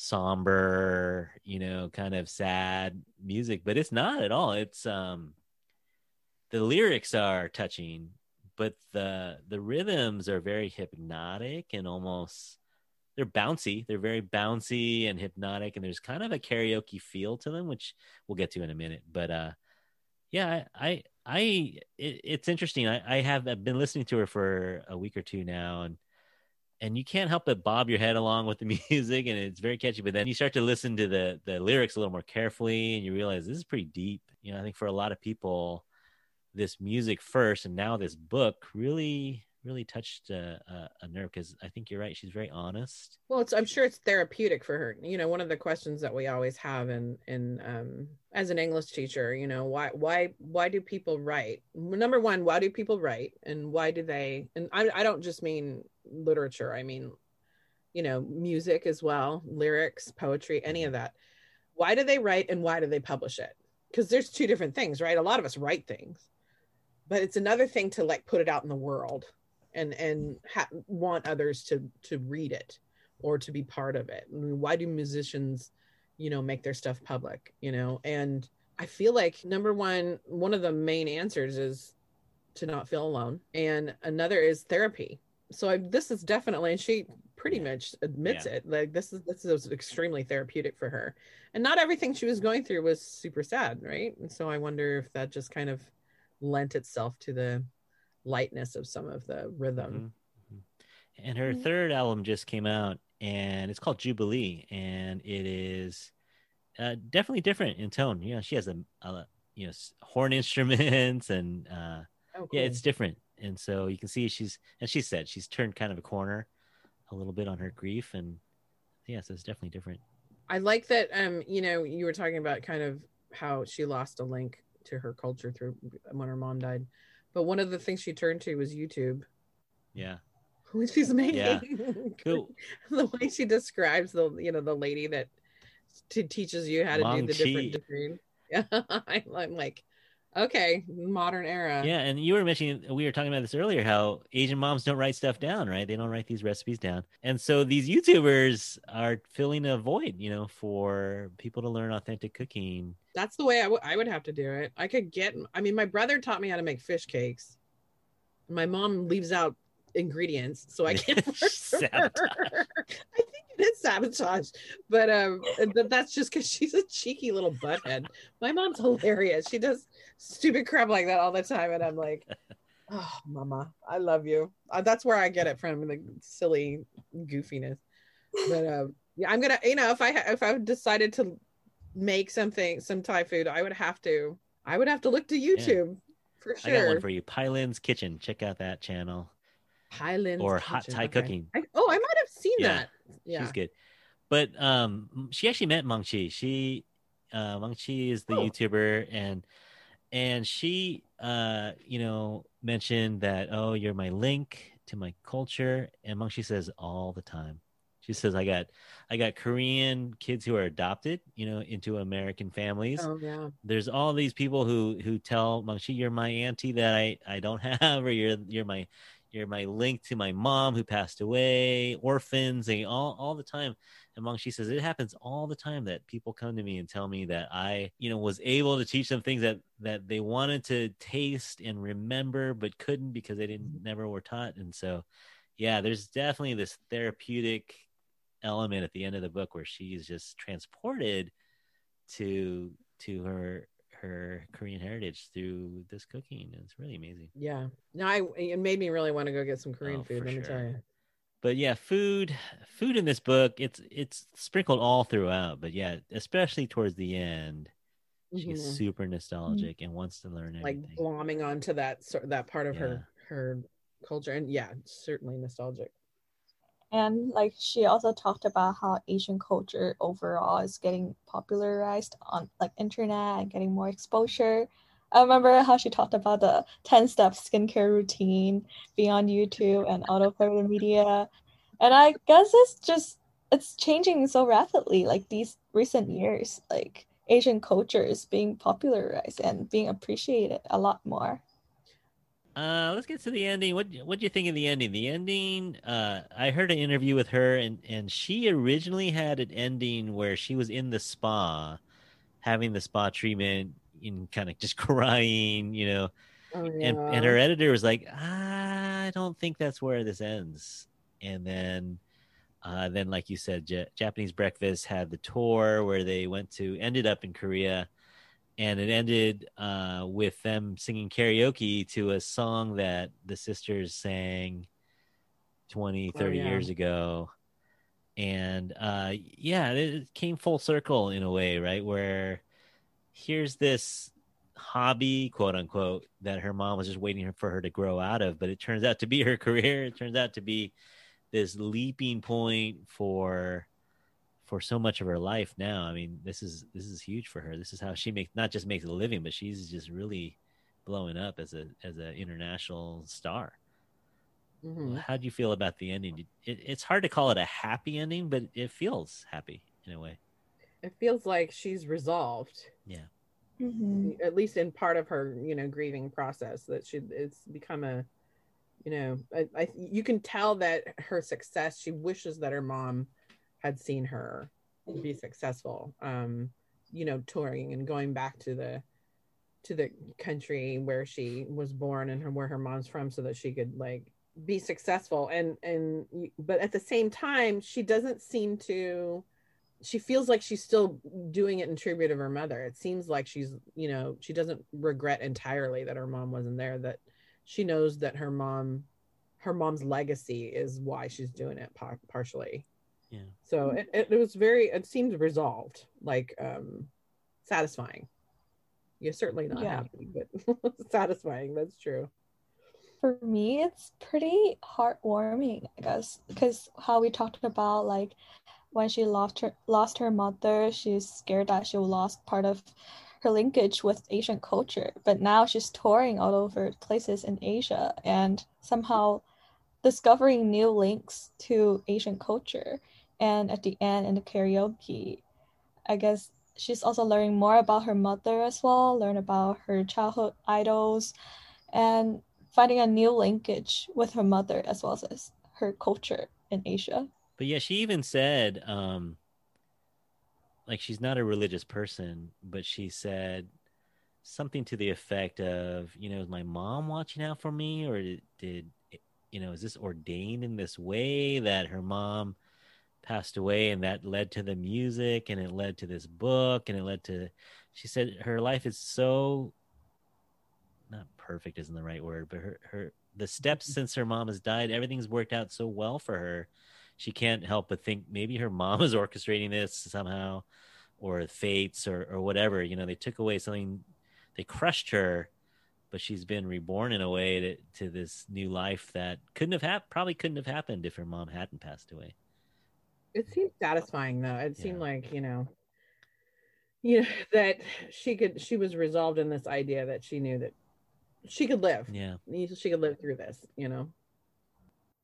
somber you know kind of sad music but it's not at all. It's um the lyrics are touching but the the rhythms are very hypnotic and almost they're bouncy. They're very bouncy and hypnotic and there's kind of a karaoke feel to them which we'll get to in a minute but uh yeah i i, I it, it's interesting. I, I have I've been listening to her for a week or two now and and you can't help but bob your head along with the music and it's very catchy but then you start to listen to the the lyrics a little more carefully and you realize this is pretty deep. You know i think for a lot of people this music first and now this book really really touched a, a, a nerve because i think you're right she's very honest Well, it's I'm sure it's therapeutic for her. You know, one of the questions that we always have in in um as an English teacher, you know, why why why do people write? Number one, why do people write, and why do they? And I I don't just mean literature. I mean, you know, music as well, lyrics, poetry, any of that. Why do they write, and why do they publish it? Because there's two different things, right? A lot of us write things, but it's another thing to like put it out in the world and and ha- want others to to read it or to be part of it. I mean, why do musicians, you know, make their stuff public, you know? And I feel like number one, one of the main answers is to not feel alone, and another is therapy. So I, this is definitely, and she pretty Yeah. much admits Yeah. it. Like this is this is extremely therapeutic for her, and not everything she was going through was super sad, right? And so I wonder if that just kind of lent itself to the lightness of some of the rhythm. Mhm. Mhm. And her Mhm. third album just came out, and it's called Jubilee, and it is uh, definitely different in tone. You know, she has a, a you know horn instruments, and uh, Oh, yeah, it's different. And so you can see she's, and she said she's turned kind of a corner, a little bit on her grief, and yeah, so it's definitely different. I like that. Um, you know, you were talking about kind of how she lost a link to her culture through when her mom died, but one of the things she turned to was YouTube, Yeah, which she's making. Yeah. cool. the way she describes the, you know, the lady that t- teaches you how to do the different degree. Yeah, I'm like, Okay, modern era. Yeah, and you were mentioning we were talking about this earlier how Asian moms don't write stuff down, right? They don't write these recipes down. And so these YouTubers are filling a void, you know, for people to learn authentic cooking. That's the way I would would have to do it. I could get I mean my brother taught me how to make fish cakes. My mom leaves out ingredients, so I can't. I think it is sabotage, but um, but that's just because she's a cheeky little butthead. My mom's hilarious. She does stupid crap like that all the time, and I'm like, oh, mama, I love you. Uh, that's where I get it from, the silly goofiness. But um, yeah, I'm gonna, you know, if I ha- if I decided to make something, some Thai food, I would have to, I would have to look to YouTube for sure. I got one for you. Pailin's Kitchen. Check out that channel. Highlands Or Hot Thai okay. Cooking. I, oh, I might have seen Yeah. that. Yeah. She's good. But um she actually met Maangchi. She uh Maangchi is the Oh. YouTuber and and she uh you know mentioned that oh you're my link to my culture and Maangchi says all the time. She says I got I got Korean kids who are adopted, you know, into American families Oh yeah. there's all these people who who tell Maangchi, you're my auntie that I I don't have, or you're you're my you're my link to my mom who passed away, orphans, and all all the time. And Maangchi says it happens all the time that people come to me and tell me that I you know was able to teach them things that that they wanted to taste and remember but couldn't because they didn't mm-hmm. never were taught. And so, yeah, there's definitely this therapeutic element at the end of the book where she's just transported to to her her Korean heritage through this cooking. It's really amazing. Yeah. No, I it made me really want to go get some Korean Oh, food. Let me sure. tell you. But yeah, food food in this book, it's it's sprinkled all throughout, but yeah, especially towards the end, she gets Mhm. super nostalgic and wants to learn Like everything. glomming onto that sort that part of Yeah. her her culture, and yeah, certainly nostalgic. And like she also talked about how Asian culture overall is getting popularized on like internet and getting more exposure. I remember how she talked about the 10 step skincare routine on YouTube and autoplay media. And I guess it's just it's changing so rapidly, like these recent years, like Asian culture is being popularized and being appreciated a lot more. Uh, let's get to the ending. What what do you think of the ending? The ending. Uh, I heard an interview with her, and and she originally had an ending where she was in the spa, having the spa treatment, and kind of just crying, you know. Oh And and her editor was like, I don't think that's where this ends. And then, uh, then like you said, Ja- Japanese Breakfast had the tour where they went to ended up in Korea and it ended uh, with them singing karaoke to a song that the sisters sang 20 Oh, 30 yeah. years ago. And uh, yeah it it came full circle in a way right? Where here's this hobby quote unquote that her mom was just waiting for her to grow out of but it turns out to be her career. It turns out to be this leaping point for for so much of her life now. I mean, this is this is huge for her. This is how she makes not just makes a living, but she's just really blowing up as a as an international star. Mhm. How do you feel about the ending? It, it's hard to call it a happy ending, but it feels happy in a way. It feels like she's resolved, Yeah, Mhm. at least in part of her, you know, grieving process. That she it's become a, you know, I, I you can tell that her success. She wishes that her mom had seen her be successful. Um, you know, touring and going back to the to the country where she was born and her, where her mom's from, so that she could like be successful. And and but at the same time, she doesn't seem to she feels like she's still doing it in tribute of her mother. It seems like she's, you know, she doesn't regret entirely that her mom wasn't there. That she knows that her mom, her mom's legacy is why she's doing it par- partially. Yeah. So it, it, it was very, it seemed resolved, like um satisfying. You're certainly not Yeah. happy, but satisfying. That's true. For me, it's pretty heartwarming, I guess, because how we talked about like when she lost her lost her mother, she's scared that she lost part of her linkage with Asian culture. But now she's touring all over places in Asia and somehow discovering new links to Asian culture. And at the end in the karaoke, I guess she's also learning more about her mother as well, learn about her childhood idols, and finding a new linkage with her mother as well as her culture in Asia. But yeah, she even said, um, like she's not a religious person, but she said something to the effect of, you know, is my mom watching out for me, or did, did you know, is this ordained in this way that her mom passed away and that led to the music and it led to this book and it led to she said her life is so not perfect isn't the right word but her her the steps mm-hmm. since her mom has died everything's worked out so well for her she can't help but think maybe her mom is orchestrating this somehow or fates or or whatever you know they took away something they crushed her but she's been reborn in a way to, to this new life that couldn't have happened probably couldn't have happened if her mom hadn't passed away it seemed satisfying though. It seemed yeah. like you know you know that she could she was resolved in this idea that she knew that she could live. Yeah. She could live through this you know?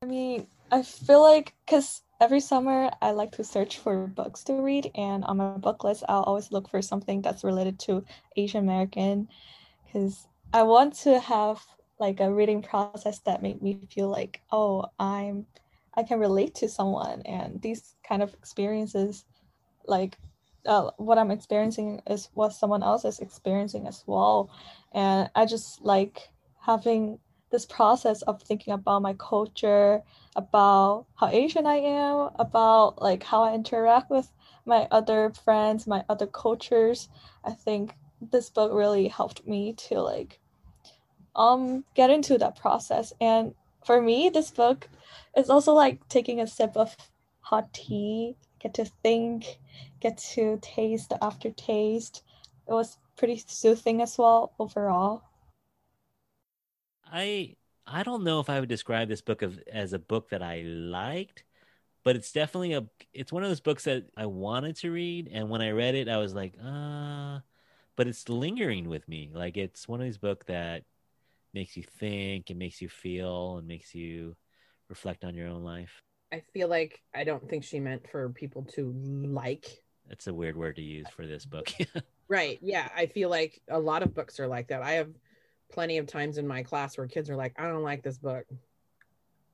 I mean i feel like because every summer i like to search for books to read and on my book list i'll always look for something that's related to asian american because i want to have like a reading process that made me feel like oh i'm I can relate to someone and these kind of experiences like uh, what I'm experiencing is what someone else is experiencing as well. And I just like having this process of thinking about my culture, about how Asian I am, about like how I interact with my other friends, my other cultures. I think this book really helped me to like um get into that process. And for me, this book is also like taking a sip of hot tea, get to think, get to taste the aftertaste. It was pretty soothing as well overall. I I don't know if I would describe this book of as a book that I liked, but it's definitely a it's one of those books that I wanted to read and when I read it I was like, uh but it's lingering with me. Like it's one of these books that makes you think, it makes you feel, and makes you reflect on your own life. I feel like I don't think she meant for people to like. That's a weird word to use for this book. right. Yeah. I feel like a lot of books are like that. I have plenty of times in my class where kids are like, I don't like this book.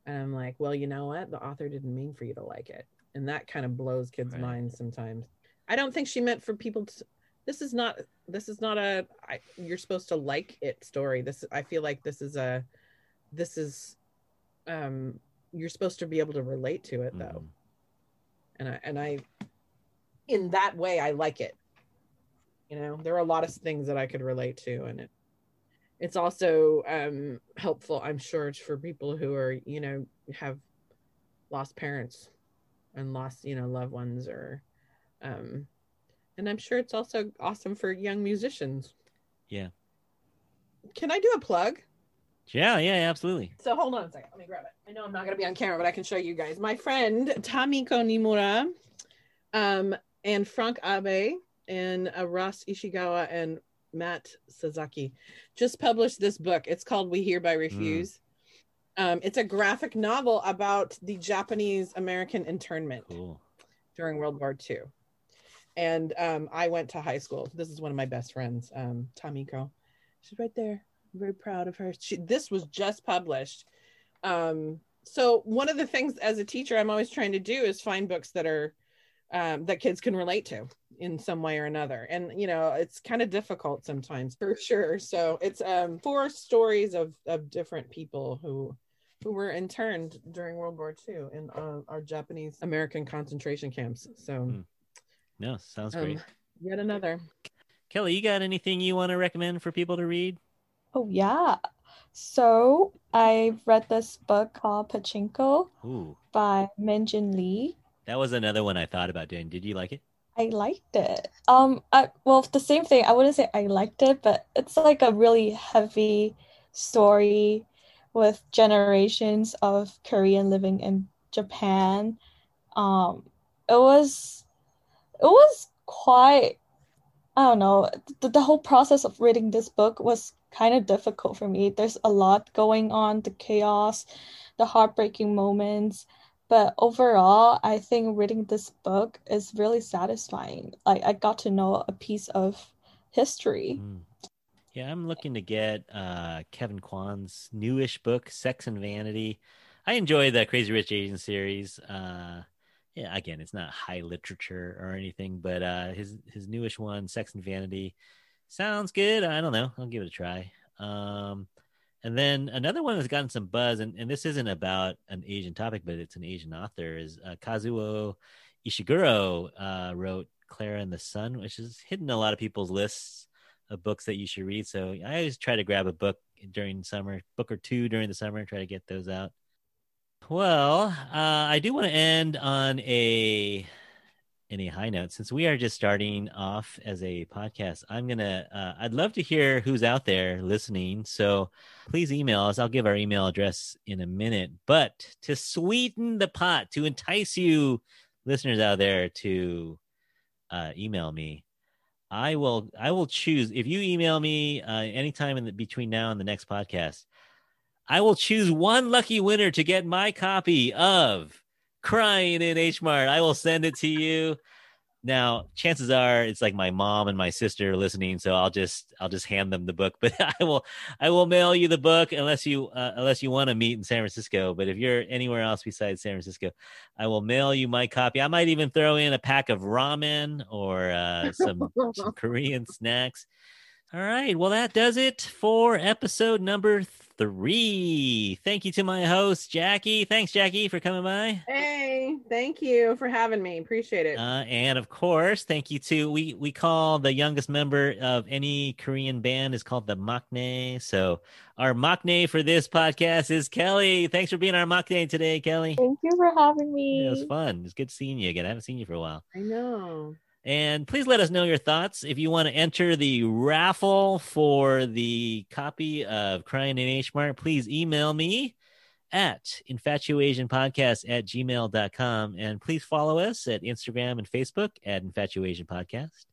And I'm like, well, you know what? The author didn't mean for you to like it. And that kind of blows kids' right. minds sometimes. I don't think she meant for people to this is not this is not a I, you're supposed to like it story. This I feel like this is a this is um you're supposed to be able to relate to it though mm. and i and i in that way i like it you know there are a lot of things that i could relate to and it it's also um helpful i'm sure for people who are you know have lost parents and lost you know loved ones or um and i'm sure it's also awesome for young musicians yeah can i do a plug yeah, yeah, absolutely. So hold on a second. Let me grab it. I know I'm not going to be on camera, but I can show you guys. My friend Tamiko Nimura um, and Frank Abe and uh, Ross Ishikawa and Matt Sasaki just published this book. It's called We Hereby Refuse. Mm. Um, it's a graphic novel about the Japanese American internment cool. during World War II. And um, I went to high school. This is one of my best friends, um, Tamiko. She's right there. I'm very proud of her. She, this was just published. Um, so one of the things as a teacher I'm always trying to do is find books that are um, that kids can relate to in some way or another. And you know, it's kind of difficult sometimes for sure. So it's um, four stories of of different people who who were interned during World War II in uh, our Japanese American concentration camps. So, mm. No, sounds um, great. Yet another. Kelly, you got anything you want to recommend for people to read? Oh yeah. So I read this book called Pachinko Ooh. by Min Jin Lee. That was another one I thought about doing. Did you like it? I liked it. Um, I well, the same thing. I wouldn't say I liked it, but it's like a really heavy story with generations of Korean living in Japan. Um, it was, it was quite. I don't know. The, the whole process of reading this book was kind of difficult for me. There's a lot going on, the chaos, the heartbreaking moments, But overall, I think reading this book is really satisfying. Like I got to know a piece of history. Mm. Yeah, I'm looking to get uh, Kevin Kwan's newish book, Sex and Vanity. I enjoy the Crazy Rich Asian series. Uh, yeah, again, it's not high literature or anything, but uh, his his newish one, Sex and Vanity, sounds good. I don't know. I'll give it a try. Um, and then another one that's gotten some buzz, and, and this isn't about an Asian topic, but it's an Asian author, is uh, Kazuo Ishiguro uh, wrote Klara and the Sun, which is hidden a lot of people's lists of books that you should read. So I always try to grab a book during summer, book or two during the summer, try to get those out. Well, uh, I do want to end on a any high note. Since we are just starting off as a podcast i'm gonna uh, i'd love to hear who's out there listening. So please email us. I'll give our email address in a minute. But to sweeten the pot to entice you listeners out there to uh, email me i will i will choose. If you email me uh, anytime in the between now and the next podcast i will choose one lucky winner to get my copy of crying in H Mart. I will send it to you. Now, chances are it's like my mom and my sister listening, so I'll just I'll just hand them the book. But I will I will mail you the book unless you uh, unless you want to meet in San Francisco. But if you're anywhere else besides San Francisco, I will mail you my copy. I might even throw in a pack of ramen or uh, some, some Korean snacks. All right. Well, that does it for episode number three. Thank you to my host, Jackie. Thanks, Jackie, for coming by. Hey, thank you for having me. Appreciate it. Uh, and of course, thank you to we we call the youngest member of any Korean band is called the maknae. So our maknae for this podcast is Kelly. Thanks for being our maknae today, Kelly. Thank you for having me. Yeah, it was fun. It's good seeing you again. I haven't seen you for a while. I know. And please let us know your thoughts. If you want to enter the raffle for the copy of Crying in H Mart, please email me at infatuasianpodcast at gmail.com. And please follow us at Instagram and Facebook at Infatuasian Podcast.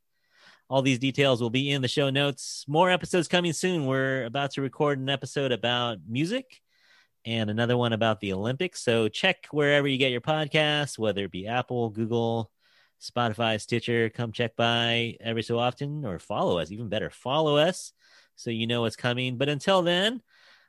All these details will be in the show notes. More episodes coming soon. We're about to record an episode about music and another one about the Olympics. So check wherever you get your podcasts, whether it be Apple, Google, Spotify, Stitcher. Come check by every so often or follow us. Even better, follow us so you know what's coming. But until then,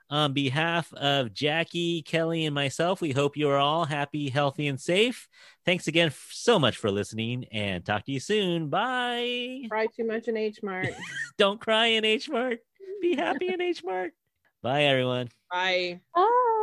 on behalf of Jackie, Kelly, and myself, we hope you are all happy, healthy, and safe. Thanks again so much for listening and talk to you soon. Bye. Cry too much in H Mart. Don't cry in H Mart. Be happy in H Mart. Bye, everyone. Bye. Bye.